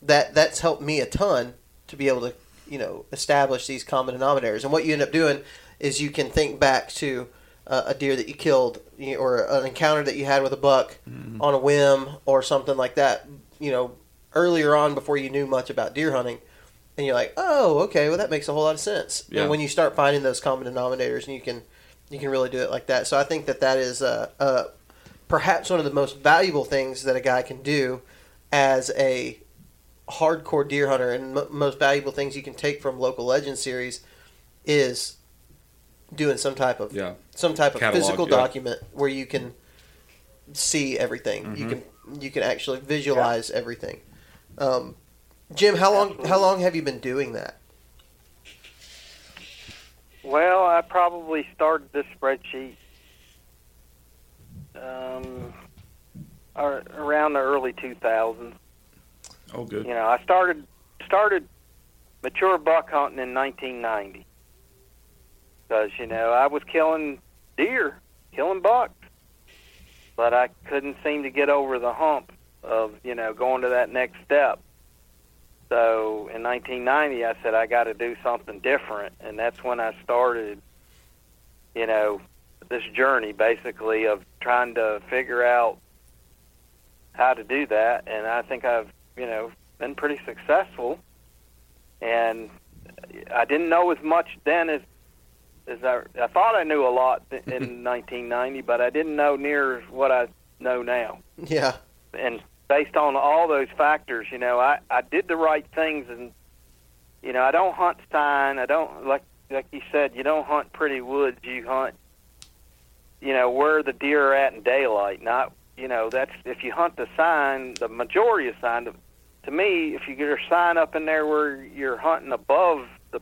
that that's helped me a ton to be able to you know establish these common denominators. And what you end up doing is you can think back to uh, a deer that you killed you or an encounter that you had with a buck Mm-hmm. on a whim or something like that. You know, earlier on before you knew much about deer hunting. And you're like, oh, okay, well that makes a whole lot of sense. Yeah. And when you start finding those common denominators, and you can, you can really do it like that. So I think that that is uh, uh, perhaps one of the most valuable things that a guy can do as a hardcore deer hunter and m- most valuable things you can take from local legend series is doing some type of Yeah. some type of Catalog, physical yeah. document where you can see everything. You can you can actually visualize everything. Um, Jim, how long how long have you been doing that? Well, I probably started this spreadsheet um, ar- around the early 2000s. Oh, good. You know, I started started mature buck hunting in 1990 because you know I was killing deer, killing bucks, but I couldn't seem to get over the hump of you know going to that next step. So in 1990, I said I got to do something different, and that's when I started. You know, this journey basically of trying to figure out how to do that, and I think I've you know been pretty successful. And I didn't know as much then as as I, I thought I knew a lot in 1990, but I didn't know near what I know now. Yeah, And based on all those factors, you know, I I did the right things, and you know, I don't hunt sign. I don't like like you said, you don't hunt pretty woods. You hunt, you know, where the deer are at in daylight. Not, you know, that's if you hunt the sign, the majority of sign. To, me, if you get a sign up in there where you're hunting above the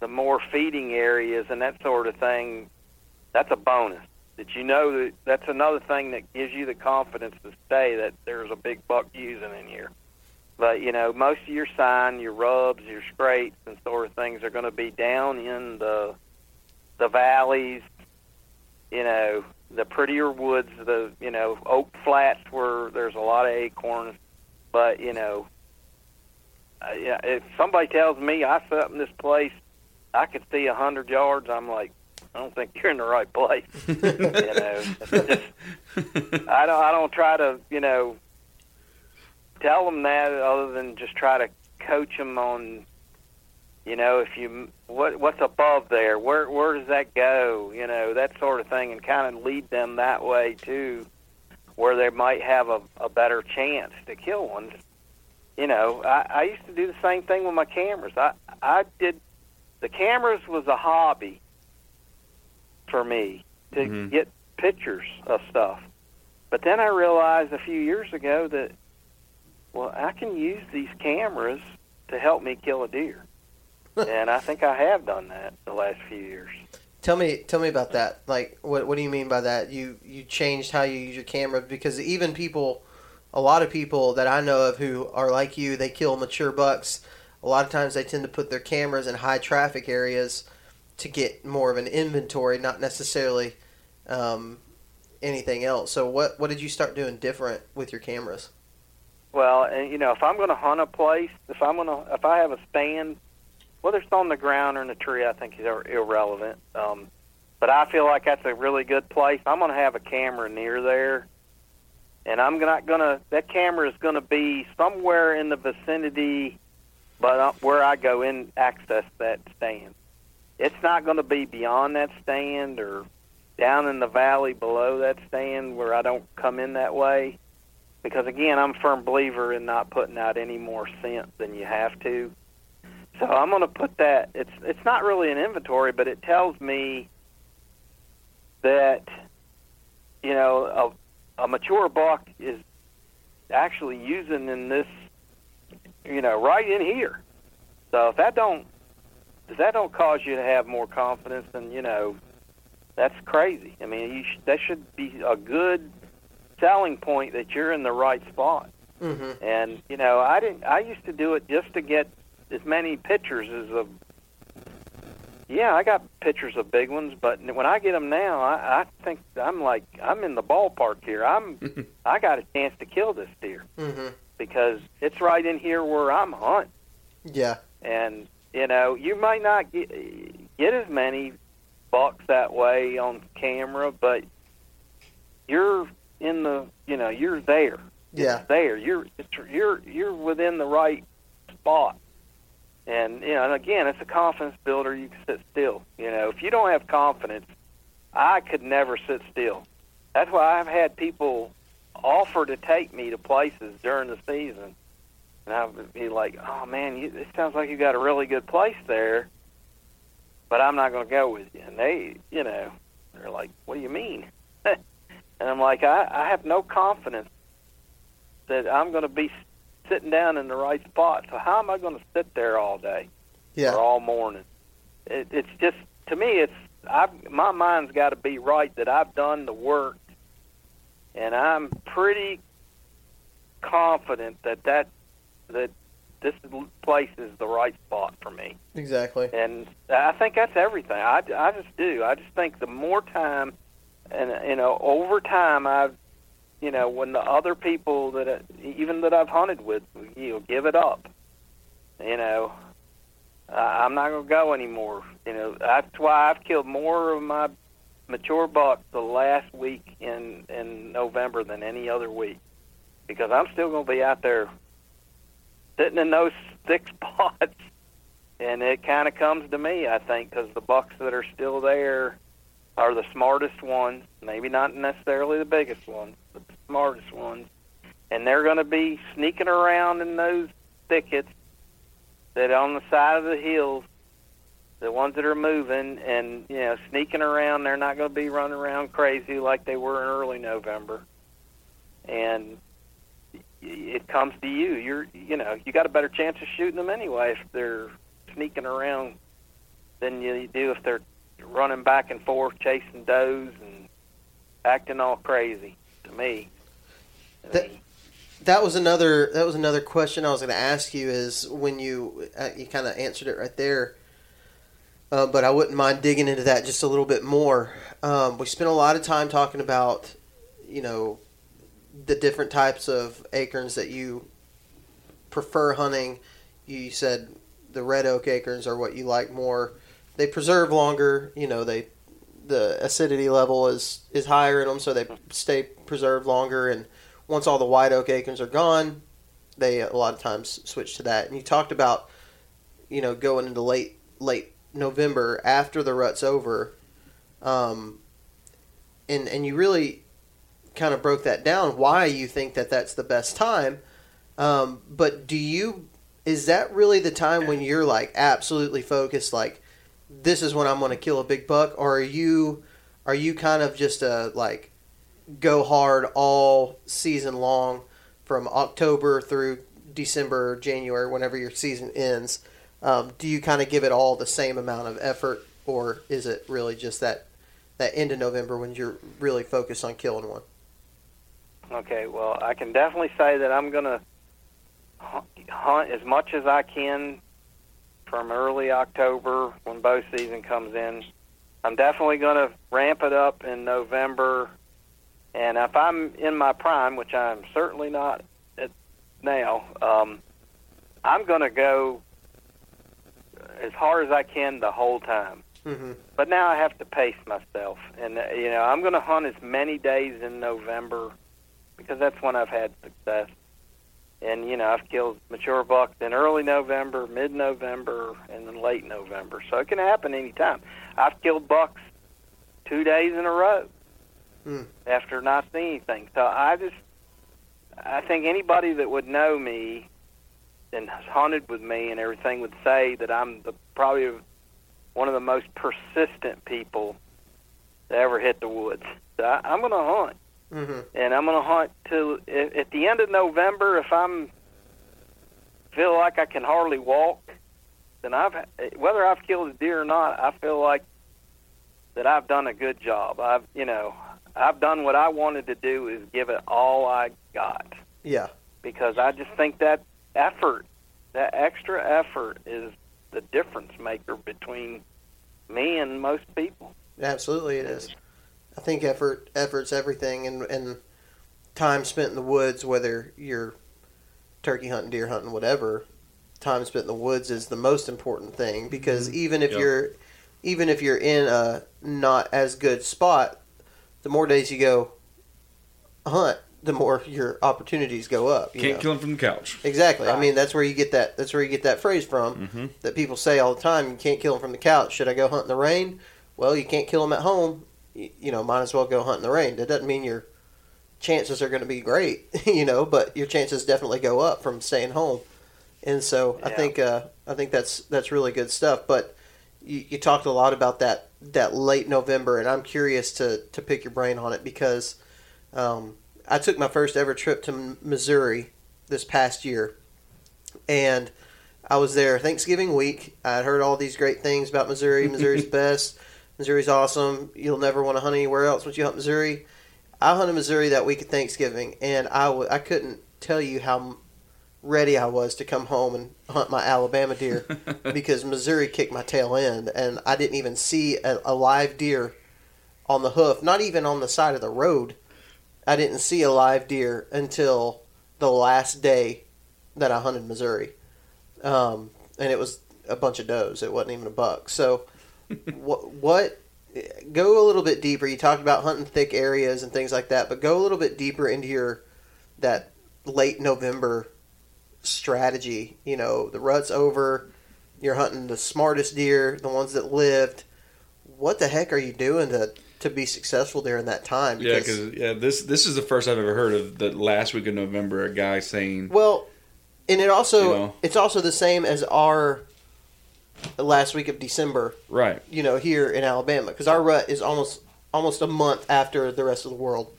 the more feeding areas and that sort of thing, that's a bonus. That you know that that's another thing that gives you the confidence to stay that there's a big buck using in here. But you know, most of your sign, your rubs, your scrapes, and sort of things are going to be down in the the valleys. You know, the prettier woods, the you know oak flats where there's a lot of acorns. But you know, uh, yeah, if somebody tells me I set up in this place, I could see a hundred yards. I'm like, I don't think you're in the right place. you know, just, I don't. I don't try to you know tell them that other than just try to coach them on you know if you what what's above there? Where where does that go? You know that sort of thing and kind of lead them that way too where they might have a, a better chance to kill one. You know I, I used to do the same thing with my cameras. I i did the cameras was a hobby for me to Mhm. get pictures of stuff. But then i realized a few years ago that well i can use these cameras to help me kill a deer and i think i have done that the last few years tell me tell me about that. Like, what what do you mean by that? You you changed how you use your camera because even people, a lot of people that I know of who are like you, they kill mature bucks. A lot of times they tend to put their cameras in high traffic areas to get more of an inventory, not necessarily um, anything else. So what what did you start doing different with your cameras? Well, and you know, if I'm going to hunt a place, if I'm going to, if I have a stand, whether it's on the ground or in a tree, I think is irrelevant. Um, but I feel like that's a really good place. I'm going to have a camera near there, and I'm not going to. That camera is going to be somewhere in the vicinity, but uh, where I go in access that stand. It's not going to be beyond that stand or down in the valley below that stand where I don't come in that way because again, I'm a firm believer in not putting out any more scent than you have to. So I'm going to put that. It's it's not really an inventory, but it tells me that you know a, a mature buck is actually using in this, you know, right in here. So if that don't if that don't cause you to have more confidence, then you know that's crazy. I mean, you sh- that should be a good selling point that you're in the right spot. Mm-hmm. And you know, I didn't. I used to do it just to get as many pictures as of. Yeah, I got pictures of big ones, but when I get them now, I, I think I'm like I'm in the ballpark here. I'm I got a chance to kill this deer Mm-hmm. because it's right in here where I'm hunting, Yeah. and you know, you might not get get as many bucks that way on camera, but you're in the you know you're there Yeah. there. You're it's, you're you're within the right spot. And you know, and again, it's a confidence builder. You can sit still. You know, if you don't have confidence, I could never sit still. That's why I've had people offer to take me to places during the season, and I would be like, "Oh man, you, it sounds like you got a really good place there, but I'm not going to go with you." And they, you know, they're like, "What do you mean?" and I'm like, I, "I have no confidence that I'm going to be sitting down in the right spot. So how am I going to sit there all day Yeah. or all morning?" It, it's just to me, it's I've, my mind's got to be right that I've done the work, and I'm pretty confident that that that this place is the right spot for me. Exactly. And I think that's everything. I, I just do. I just think the more time, and you know, over time, I've, you know, when the other people that even that I've hunted with, you know, give it up. You know, I'm not gonna go anymore. You know, that's why I've killed more of my mature bucks the last week in in November than any other week, because I'm still gonna be out there sitting in those thick spots and it kind of comes to me, I think, because the bucks that are still there are the smartest ones. Maybe not necessarily the biggest ones, but smartest ones. And they're going to be sneaking around in those thickets that on the side of the hills, the ones that are moving and you know sneaking around. They're not going to be running around crazy like they were in early November. And it comes to you. You're, you know, you got a better chance of shooting them anyway if they're sneaking around than you do if they're running back and forth chasing does and acting all crazy. To me, That- That was another. That was another question I was going to ask you. Is when you uh, you kind of answered it right there. Uh, but I wouldn't mind digging into that just a little bit more. Um, we spent a lot of time talking about, you know, the different types of acorns that you prefer hunting. You said the red oak acorns are what you like more. They preserve longer. You know, they the acidity level is is higher in them, so they stay preserved longer. And once all the white oak acorns are gone, they a lot of times switch to that. And you talked about, you know, going into late late November after the rut's over, um, and and you really kind of broke that down. Why you think that that's the best time? Um, but do you is that really the time when you're like absolutely focused? Like this is when I'm going to kill a big buck, or are you are you kind of just a like go hard all season long from October through December, January, whenever your season ends? Um, do you kind of give it all the same amount of effort, or is it really just that that end of November when you're really focused on killing one? okay, well, I can definitely say that I'm going to hunt as much as I can from early October when bow season comes in. I'm definitely going to ramp it up in November. And if I'm in my prime, which I'm certainly not at now, um, I'm going to go as hard as I can the whole time. Mm-hmm. But now I have to pace myself, and uh, you know I'm going to hunt as many days in November because that's when I've had success. And you know I've killed mature bucks in early November, mid-November, and then late November, so it can happen anytime. I've killed bucks two days in a row Hmm. after not seeing anything. So I just I think anybody that would know me and has hunted with me and everything would say that I'm the probably one of the most persistent people to ever hit the woods. So I, I'm going to hunt, Mm-hmm. and I'm going to hunt till at at the end of November. If I'm feel like I can hardly walk, then I've whether I've killed a deer or not, I feel like that I've done a good job. I've you know I've done what I wanted to do is give it all I got Yeah. because I just think that effort, that extra effort, is the difference maker between me and most people. Absolutely, it is. I think effort effort's everything, and and time spent in the woods, whether you're turkey hunting, deer hunting, whatever, time spent in the woods is the most important thing because mm-hmm. even if Yeah. you're even if you're in a not as good spot, the more days you go hunt, the more your opportunities go up. You Can't know? kill him from the couch. Exactly. I mean, that's where you get that. That's where you get that phrase from. Mhm. That people say all the time. You can't kill them from the couch. Should I go hunt in the rain? Well, you can't kill them at home. You, you know, might as well go hunt in the rain. That doesn't mean your chances are going to be great. You know, but your chances definitely go up from staying home. and so I think uh, I think that's that's really good stuff. But you, you talked a lot about that that late November, and I'm curious to to pick your brain on it because um, I took my first ever trip to Missouri this past year, and I was there Thanksgiving week. I heard all these great things about Missouri. Missouri's best. Missouri's awesome. You'll never want to hunt anywhere else once you hunt Missouri. I hunted Missouri that week of Thanksgiving, and I w- I couldn't tell you how ready I was to come home and hunt my Alabama deer because Missouri kicked my tail end, and I didn't even see a, a live deer on the hoof, not even on the side of the road. I didn't see a live deer until the last day that I hunted Missouri, um, and it was a bunch of does. It wasn't even a buck. So, what what go a little bit deeper. You talked about hunting thick areas and things like that, but go a little bit deeper into your that late November strategy. You know, the rut's over. You're hunting the smartest deer, the ones that lived. What the heck are you doing to to be successful during that time? Yeah, because yeah, this this is the first I've ever heard of the last week of November. A guy saying, well, and it also You know. it's also the same as our last week of December. right, you know, here in Alabama, because our rut is almost almost a month after the rest of the world.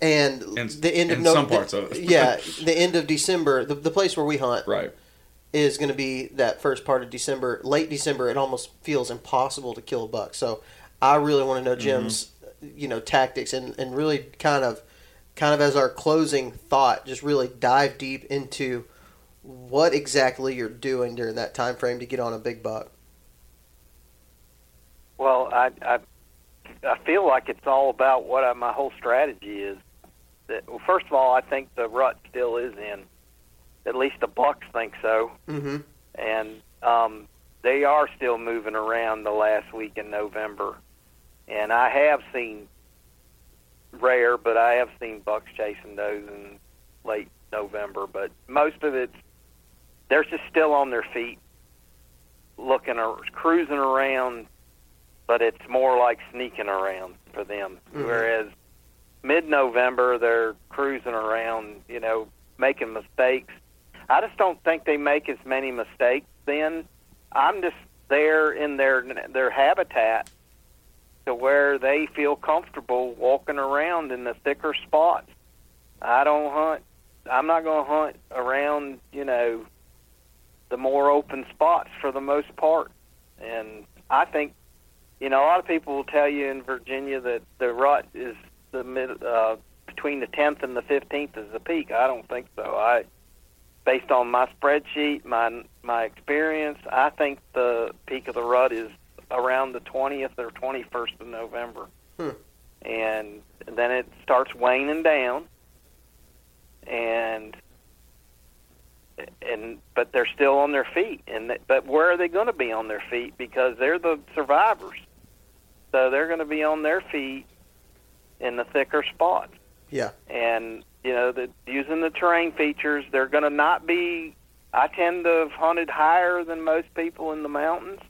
And, And- the end of and No- some the- of it. yeah, the end of December, the, the place where we hunt right, is going to be that first part of December. Late December, it almost feels impossible to kill a buck. So I really want to know Jim's, mm-hmm. you know, tactics and, and really kind of, kind of as our closing thought, just really dive deep into what exactly you're doing during that time frame to get on a big buck. Well, I, I I feel like it's all about what I, my whole strategy is. That well, first of all, I think the rut still is in. At least the bucks think so, Mm-hmm. and um, they are still moving around the last week in November. And I have seen rare, but I have seen bucks chasing those in late November. But most of it's they're just still on their feet, looking or cruising around but it's more like sneaking around for them. Mhm. Whereas mid-November, they're cruising around, you know, making mistakes. I just don't think they make as many mistakes then. I'm just there in their their habitat to where they feel comfortable walking around in the thicker spots. I don't hunt. I'm not going to hunt around, you know, the more open spots for the most part. And I think you know, a lot of people will tell you in Virginia that the rut is the mid uh, between the 10th and the 15th is the peak. I don't think so. I, based on my spreadsheet, my my experience, I think the peak of the rut is around the 20th or 21st of November, Hmm. and then it starts waning down, and and but they're still on their feet and th- but where are they going to be on their feet because they're the survivors so they're going to be on their feet in the thicker spots. Yeah. and you know the using the terrain features they're going to not be i tend to have hunted higher than most people in the mountains.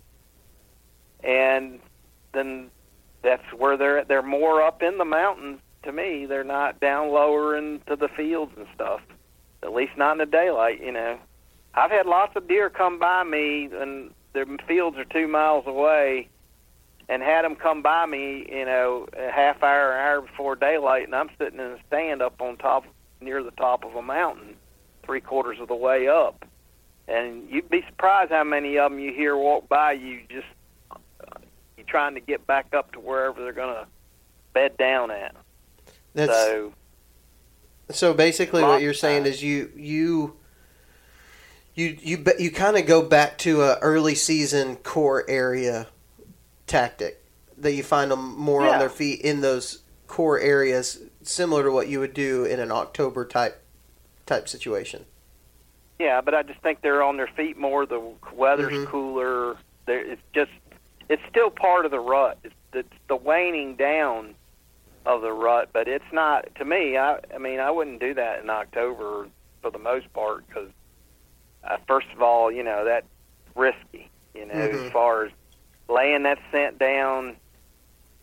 And then that's where they're they're more up in the mountains. To me they're not down lower into the fields and stuff. At least not in the daylight you know. I've had lots of deer come by me and their fields are two miles away and had them come by me, you know, a half hour, an hour before daylight, and I'm sitting in a stand up on top, near the top of a mountain, three quarters of the way up, and you'd be surprised how many of them you hear walk by you just uh, you trying to get back up to wherever they're going to bed down at. That's so So basically, what you're saying times. is you you you you you kind of go back to a early season core area tactic that you find them more on their feet in those core areas, similar to what you would do in an October type type situation. Yeah, but I just think they're on their feet more. The weather's Mhm. cooler. There, it's just, it's still part of the rut. It's, it's the waning down of the rut, but it's not. To me, I, I mean, I wouldn't do that in October for the most part because, uh, first of all, you know that's risky. You know, Mhm. as far as laying that scent down,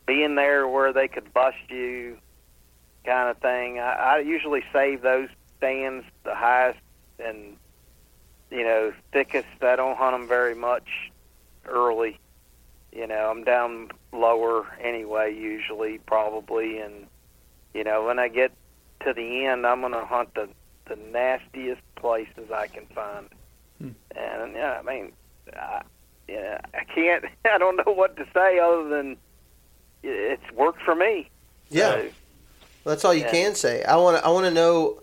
being there where they could bust you, kind of thing. I, I usually save those stands the highest and you know, thickest. I don't hunt them very much early. You know, I'm down lower anyway, usually, probably, and you know, when I get to the end, I'm going to hunt the the nastiest places I can find. Hmm. And yeah, I mean, I, yeah, I can't. I don't know what to say other than it's worked for me. Yeah, so, well, that's all you yeah. can say. I want to. I want to know.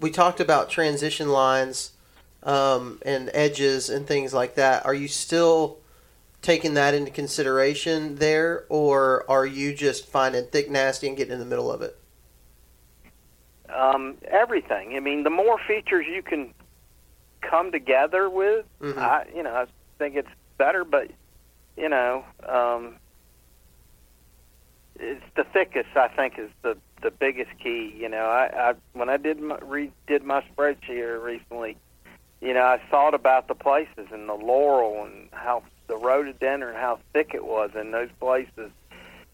We talked about transition lines um, and edges and things like that. Are you still taking that into consideration there, or are you just finding thick, nasty, and getting in the middle of it? Um, everything. I mean, the more features you can come together with, mm-hmm. I you know I think it's better. But you know, um, it's the thickest. I think is the the biggest key. You know, I, I when I did my, redid my spreadsheet here recently, you know, I thought about the places and the laurel and how the rhododendron, and how thick it was in those places.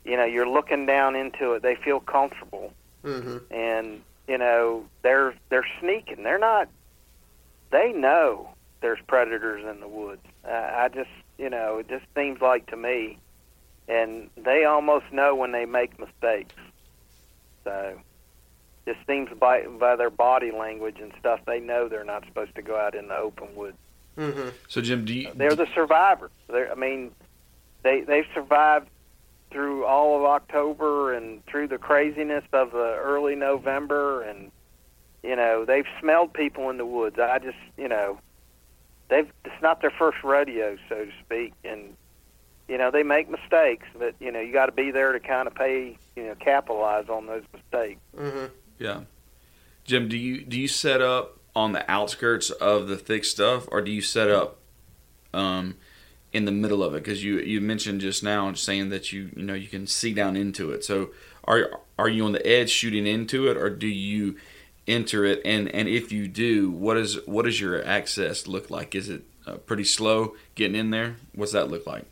You know, you're looking down into it; they feel comfortable, mm-hmm. and you know they're they're sneaking. They're not. They know there's predators in the woods. I, I just you know it just seems like to me, and they almost know when they make mistakes. So just seems by by their body language and stuff, they know they're not supposed to go out in the open woods. Mm-hmm. So Jim, do you? They're the survivors. They're, I mean, they they've survived through all of October and through the craziness of the early November, and you know they've smelled people in the woods. I just you know they've it's not their first rodeo, so to speak, and you know they make mistakes, but you know you got to be there to kind of pay you know capitalize on those mistakes. Mm-hmm. Yeah, Jim, do you do you set up on the outskirts of the thick stuff, or do you set up um, in the middle of it? Because you you mentioned just now saying that you you know you can see down into it. So are are you on the edge shooting into it, or do you enter it? And and if you do, what is what does your access look like? Is it uh, pretty slow getting in there? What's that look like?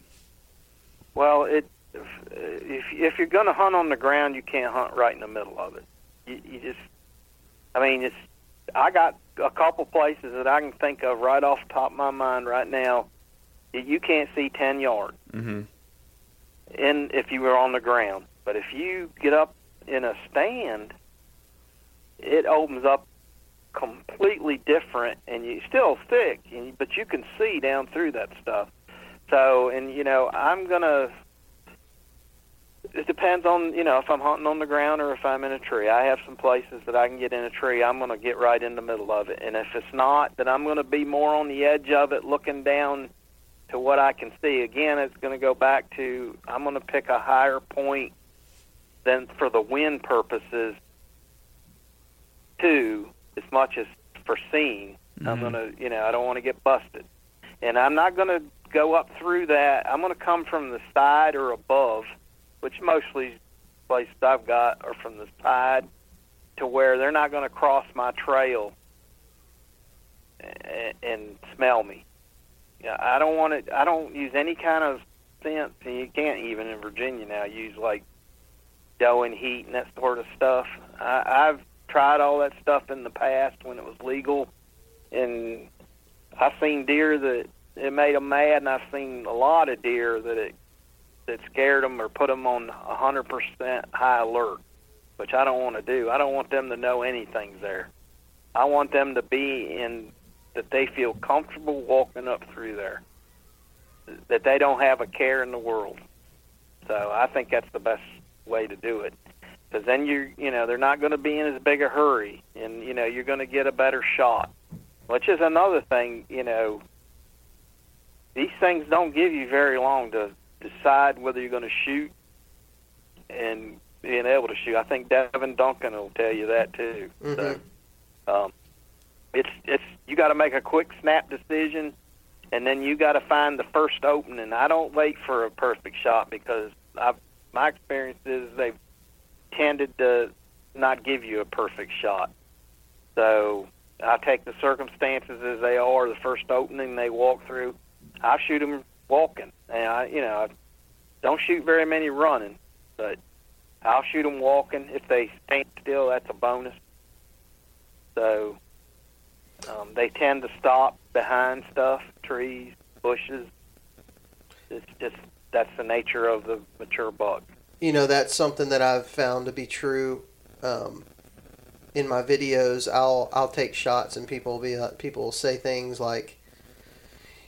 Well, it if if you're going to hunt on the ground, you can't hunt right in the middle of it. You, you just, I mean, it's. I got a couple places that I can think of right off the top of my mind right now. You can't see ten yards. Mm-hmm. In if you were on the ground, but if you get up in a stand, it opens up completely different, and you still thick, and, but you can see down through that stuff. So, and you know, I'm gonna it depends on you know if I'm hunting on the ground or if I'm in a tree. I have some places that I can get in a tree. I'm to get right in the middle of it, and if it's not, then I'm to be more on the edge of it, looking down to what I can see. Again, it's to go back to I'm to pick a higher point than for the wind purposes, too, as much as for seeing. Mm-hmm. I'm to you know I don't want to get busted, and I'm not going to go up through that. I'm going to come from the side or above which mostly places I've got are from the side to where they're not going to cross my trail and, and smell me. Yeah, I don't want it. I don't use any kind of scent, and you can't even in Virginia now use like doe and heat and that sort of stuff. I, I've tried all that stuff in the past when it was legal, and I've seen deer that it made them mad, and I've seen a lot of deer that it that scared them or put them on 100% high alert, which I don't want to do. I don't want them to know anything's there. I want them to be in that they feel comfortable walking up through there, that they don't have a care in the world. So I think that's the best way to do it. Because then you you know they're not going to be in as big a hurry, and you know you're going to get a better shot, which is another thing. You know, these things don't give you very long to decide whether you're going to shoot and being able to shoot. I think Devin Duncan will tell you that too. Mm-hmm. So, um, it's it's you got to make a quick snap decision, and then you got to find the first opening. I don't wait for a perfect shot because I've my experience is they've tended to not give you a perfect shot. So I take the circumstances as they are. The first opening they walk through, I shoot them walking. And I, you know, I don't shoot very many running, but I'll shoot them walking. If they stand still, that's a bonus. So, Um, they tend to stop behind stuff, trees, bushes. It's just that's the nature of the mature buck. You know, that's something that I've found to be true. Um, in my videos, I'll I'll take shots and people will be uh, people will say things like,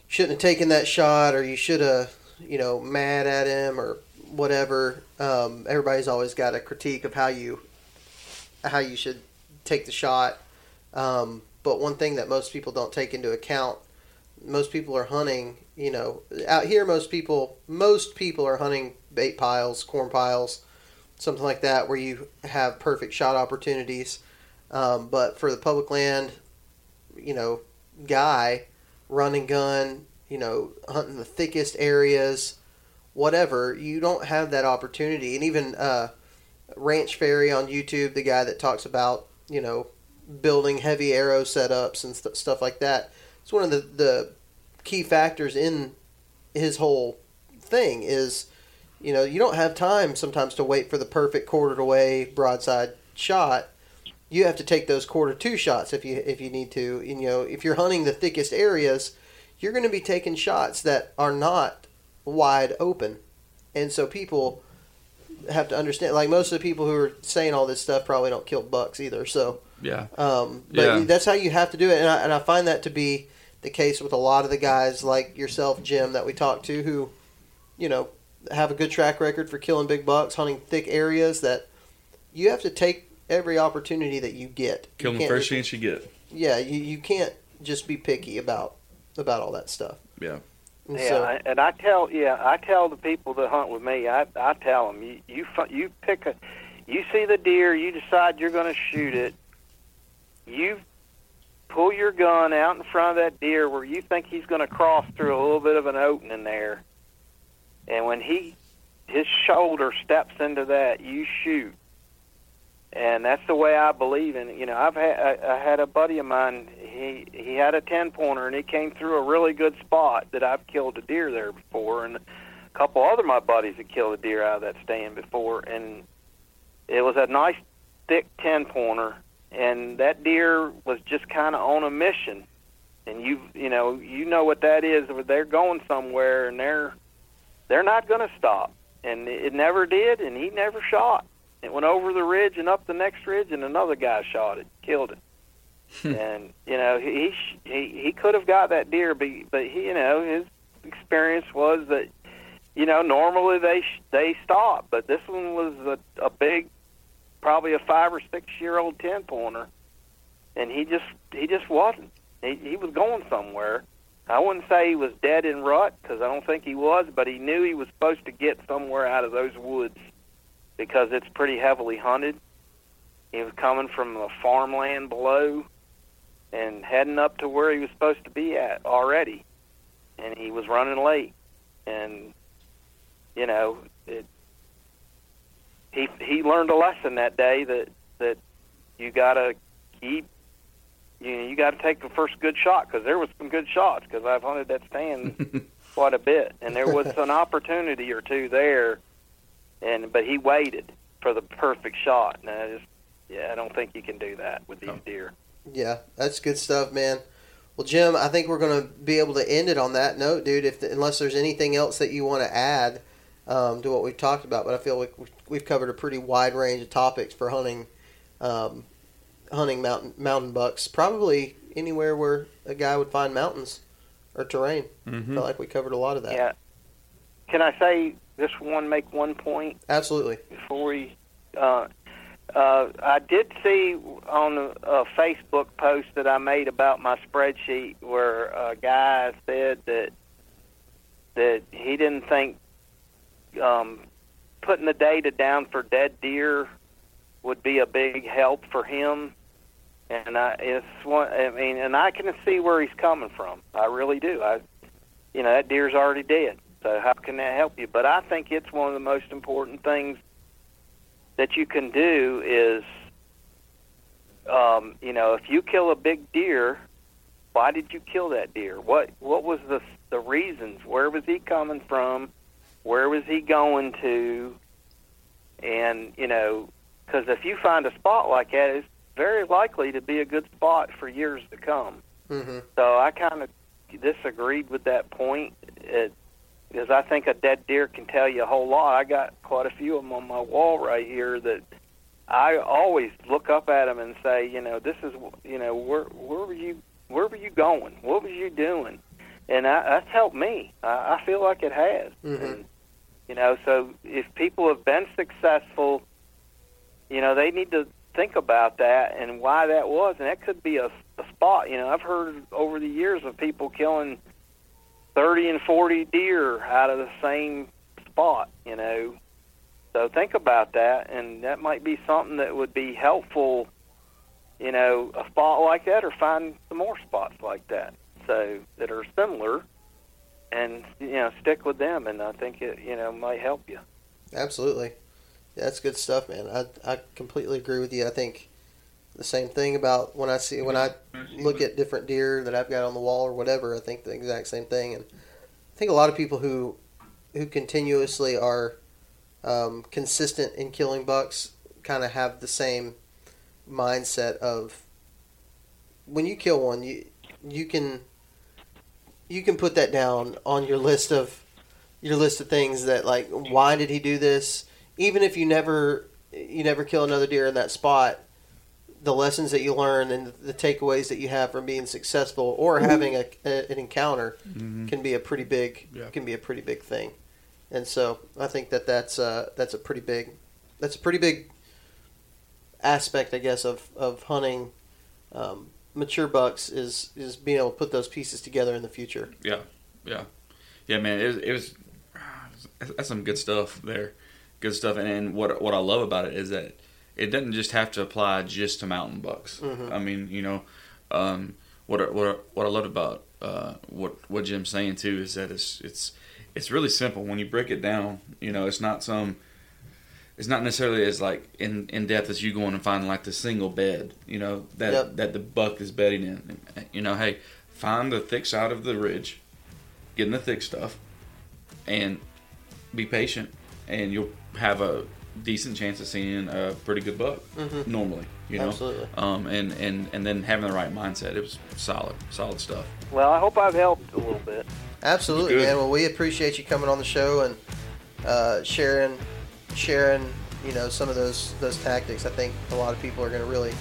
"Shouldn't have taken that shot," or "You should have," you know, mad at him or whatever. Um, everybody's always got a critique of how you how you should take the shot. Um, but one thing that most people don't take into account, most people are hunting. You know, out here, most people most people are hunting bait piles, corn piles, something like that, where you have perfect shot opportunities. Um, but for the public land, you know, guy, running gun, you know, hunting the thickest areas, whatever, you don't have that opportunity. And even uh, Ranch Fairy on YouTube, the guy that talks about, you know, building heavy arrow setups and st- stuff like that, it's one of the, the key factors in his whole thing is, you know, you don't have time sometimes to wait for the perfect quartered away broadside shot. You have to take those quarter to shots if you if you need to. And, you know, if you're hunting the thickest areas, you're going to be taking shots that are not wide open, and so people have to understand. Like most of the people who are saying all this stuff probably don't kill bucks either. So Yeah. um, but Yeah. that's how you have to do it, and I, and I find that to be the case with a lot of the guys like yourself, Jim, that we talk to, who, you know, have a good track record for killing big bucks, hunting thick areas. That you have to take every opportunity that you get. Kill You them first chance you get. Yeah, you, you can't just be picky about about all that stuff. Yeah. And Yeah, so- I- and I tell yeah, I tell the people that hunt with me, I I tell them you you you pick a, you see the deer, you decide you're going to shoot it, you pull your gun out in front of that deer where you think he's going to cross through a little bit of an opening there, and when he his shoulder steps into that, you shoot. And that's the way I believe in. You know, I've had I, I had a buddy of mine. He he had a ten pointer, and he came through a really good spot that I've killed a deer there before, and a couple other my buddies had killed a deer out of that stand before, and it was a nice thick ten pointer, and that deer was just kind of on a mission, and you you know you know what that is. They're going somewhere, and they're they're not going to stop, and it never did, and he never shot. It went over the ridge and up the next ridge, and another guy shot it, killed it. Hmm. and you know he he he, could have got that deer, but but he you know his experience was that you know normally they sh- they stop, but this one was a, a big, probably a five or six year old ten pointer, and he just he just wasn't. He he was going somewhere. I wouldn't say he was dead in rut because I don't think he was, but he knew he was supposed to get somewhere out of those woods because it's pretty heavily hunted. He was coming from the farmland below and heading up to where he was supposed to be at already, and he was running late. And you know, it, he he learned a lesson that day that that you gotta keep. You know, you got to take the first good shot because there was some good shots because I've hunted that stand quite a bit, and there was an opportunity or two there, and but he waited for the perfect shot, and I just yeah, I don't think you can do that with these Oh. deer. Yeah, that's good stuff, man. Well, Jim, I think we're going to be able to end it on that note, dude. If unless there's anything else that you want to add um, to what we've talked about, but I feel like we've- we've covered a pretty wide range of topics for hunting, um, hunting mountain mountain bucks. Probably anywhere where a guy would find mountains or terrain. I Mm-hmm. feel like we covered a lot of that. Yeah. Can I say just one make one point Absolutely. before we? Uh, uh, I did see on a, a Facebook post that I made about my spreadsheet where a guy said that that he didn't think um, putting the data down for dead deer would be a big help for him. And I, it's one. I mean, and I can see where he's coming from. I really do. I, you know, that deer's already dead. So how can that help you? But I think it's one of the most important things that you can do is, um, you know, if you kill a big deer, why did you kill that deer? What what was the the reasons? Where was he coming from? Where was he going to? And you know, because if you find a spot like that, it's, very likely to be a good spot for years to come. Mm-hmm. So I kind of disagreed with that point. It, because I think a dead deer can tell you a whole lot. I got quite a few of them on my wall right here that I always look up at them and say, you know, this is, you know, where where were you where were you going? What was you doing? And I, that's helped me. I, I feel like it has. Mhm. And, you know, so if people have been successful, you know, they need to think about that and why that was. And that could be a, a spot. You know, I've heard over the years of people killing 30 and 40 deer out of the same spot, you know. So think about that, and that might be something that would be helpful, you know, a spot like that, or find some more spots like that, so that are similar, and you know, stick with them, and I think it, you know, might help you. Absolutely. That's good stuff, man. I, I completely agree with you. I think the same thing about when I see when I look at different deer that I've got on the wall or whatever. I think the exact same thing, and I think a lot of people who who continuously are um, consistent in killing bucks kind of have the same mindset of when you kill one, you you can you can put that down on your list of your list of things that like why did he do this even if you never you never kill another deer in that spot the lessons that you learn and the takeaways that you have from being successful or having a, a an encounter can be a pretty big Yeah. can be a pretty big thing. And so I think that that's uh, that's a pretty big that's a pretty big aspect I guess of of hunting um, mature bucks is is being able to put those pieces together in the future. Yeah, yeah, yeah, man. It was, it was that's some good stuff there, good stuff. And, and what what I love about it is that it doesn't just have to apply just to mountain bucks. Mhm. I mean, you know, um, what I- what what I love about uh, what what Jim's saying too is that it's it's it's really simple when you break it down. You know, it's not some. It's not necessarily as like in, in depth as you going and finding like the single bed, you know, that Yep. that the buck is bedding in. You know, hey, find the thick side of the ridge, get in the thick stuff, and be patient, and you'll have a decent chance of seeing a pretty good buck Mhm. normally. You know, Absolutely. Um, and and and then having the right mindset, it was solid, solid stuff. Well, I hope I've helped a little bit. Absolutely, man. Well, we appreciate you coming on the show and uh, sharing, sharing, you know, some of those those tactics. I think a lot of people are going to really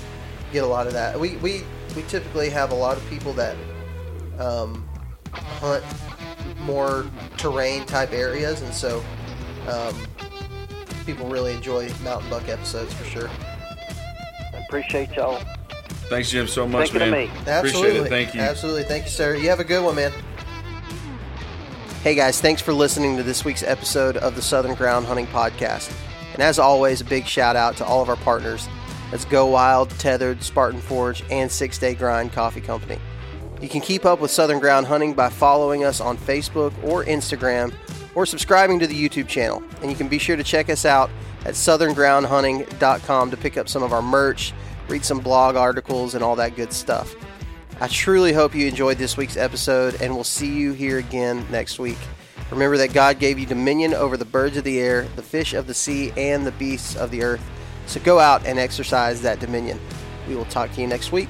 get a lot of that. We we we typically have a lot of people that um, hunt more terrain type areas, and so um, people really enjoy mountain buck episodes for sure. I appreciate y'all. Thanks, Jim, so much, Thinking of man. me. Absolutely. Appreciate it. Thank you. Absolutely. Thank you, sir. You have a good one, man. Hey, guys. Thanks for listening to this week's episode of the Southern Ground Hunting Podcast. And as always, a big shout out to all of our partners. That's Go Wild, Tethered, Spartan Forge, and Six Day Grind Coffee Company. You can keep up with Southern Ground Hunting by following us on Facebook or Instagram or subscribing to the YouTube channel. And you can be sure to check us out at southerngroundhunting.com to pick up some of our merch, read some blog articles, and all that good stuff. I truly hope you enjoyed this week's episode, and we'll see you here again next week. Remember that God gave you dominion over the birds of the air, the fish of the sea, and the beasts of the earth. So go out and exercise that dominion. We will talk to you next week.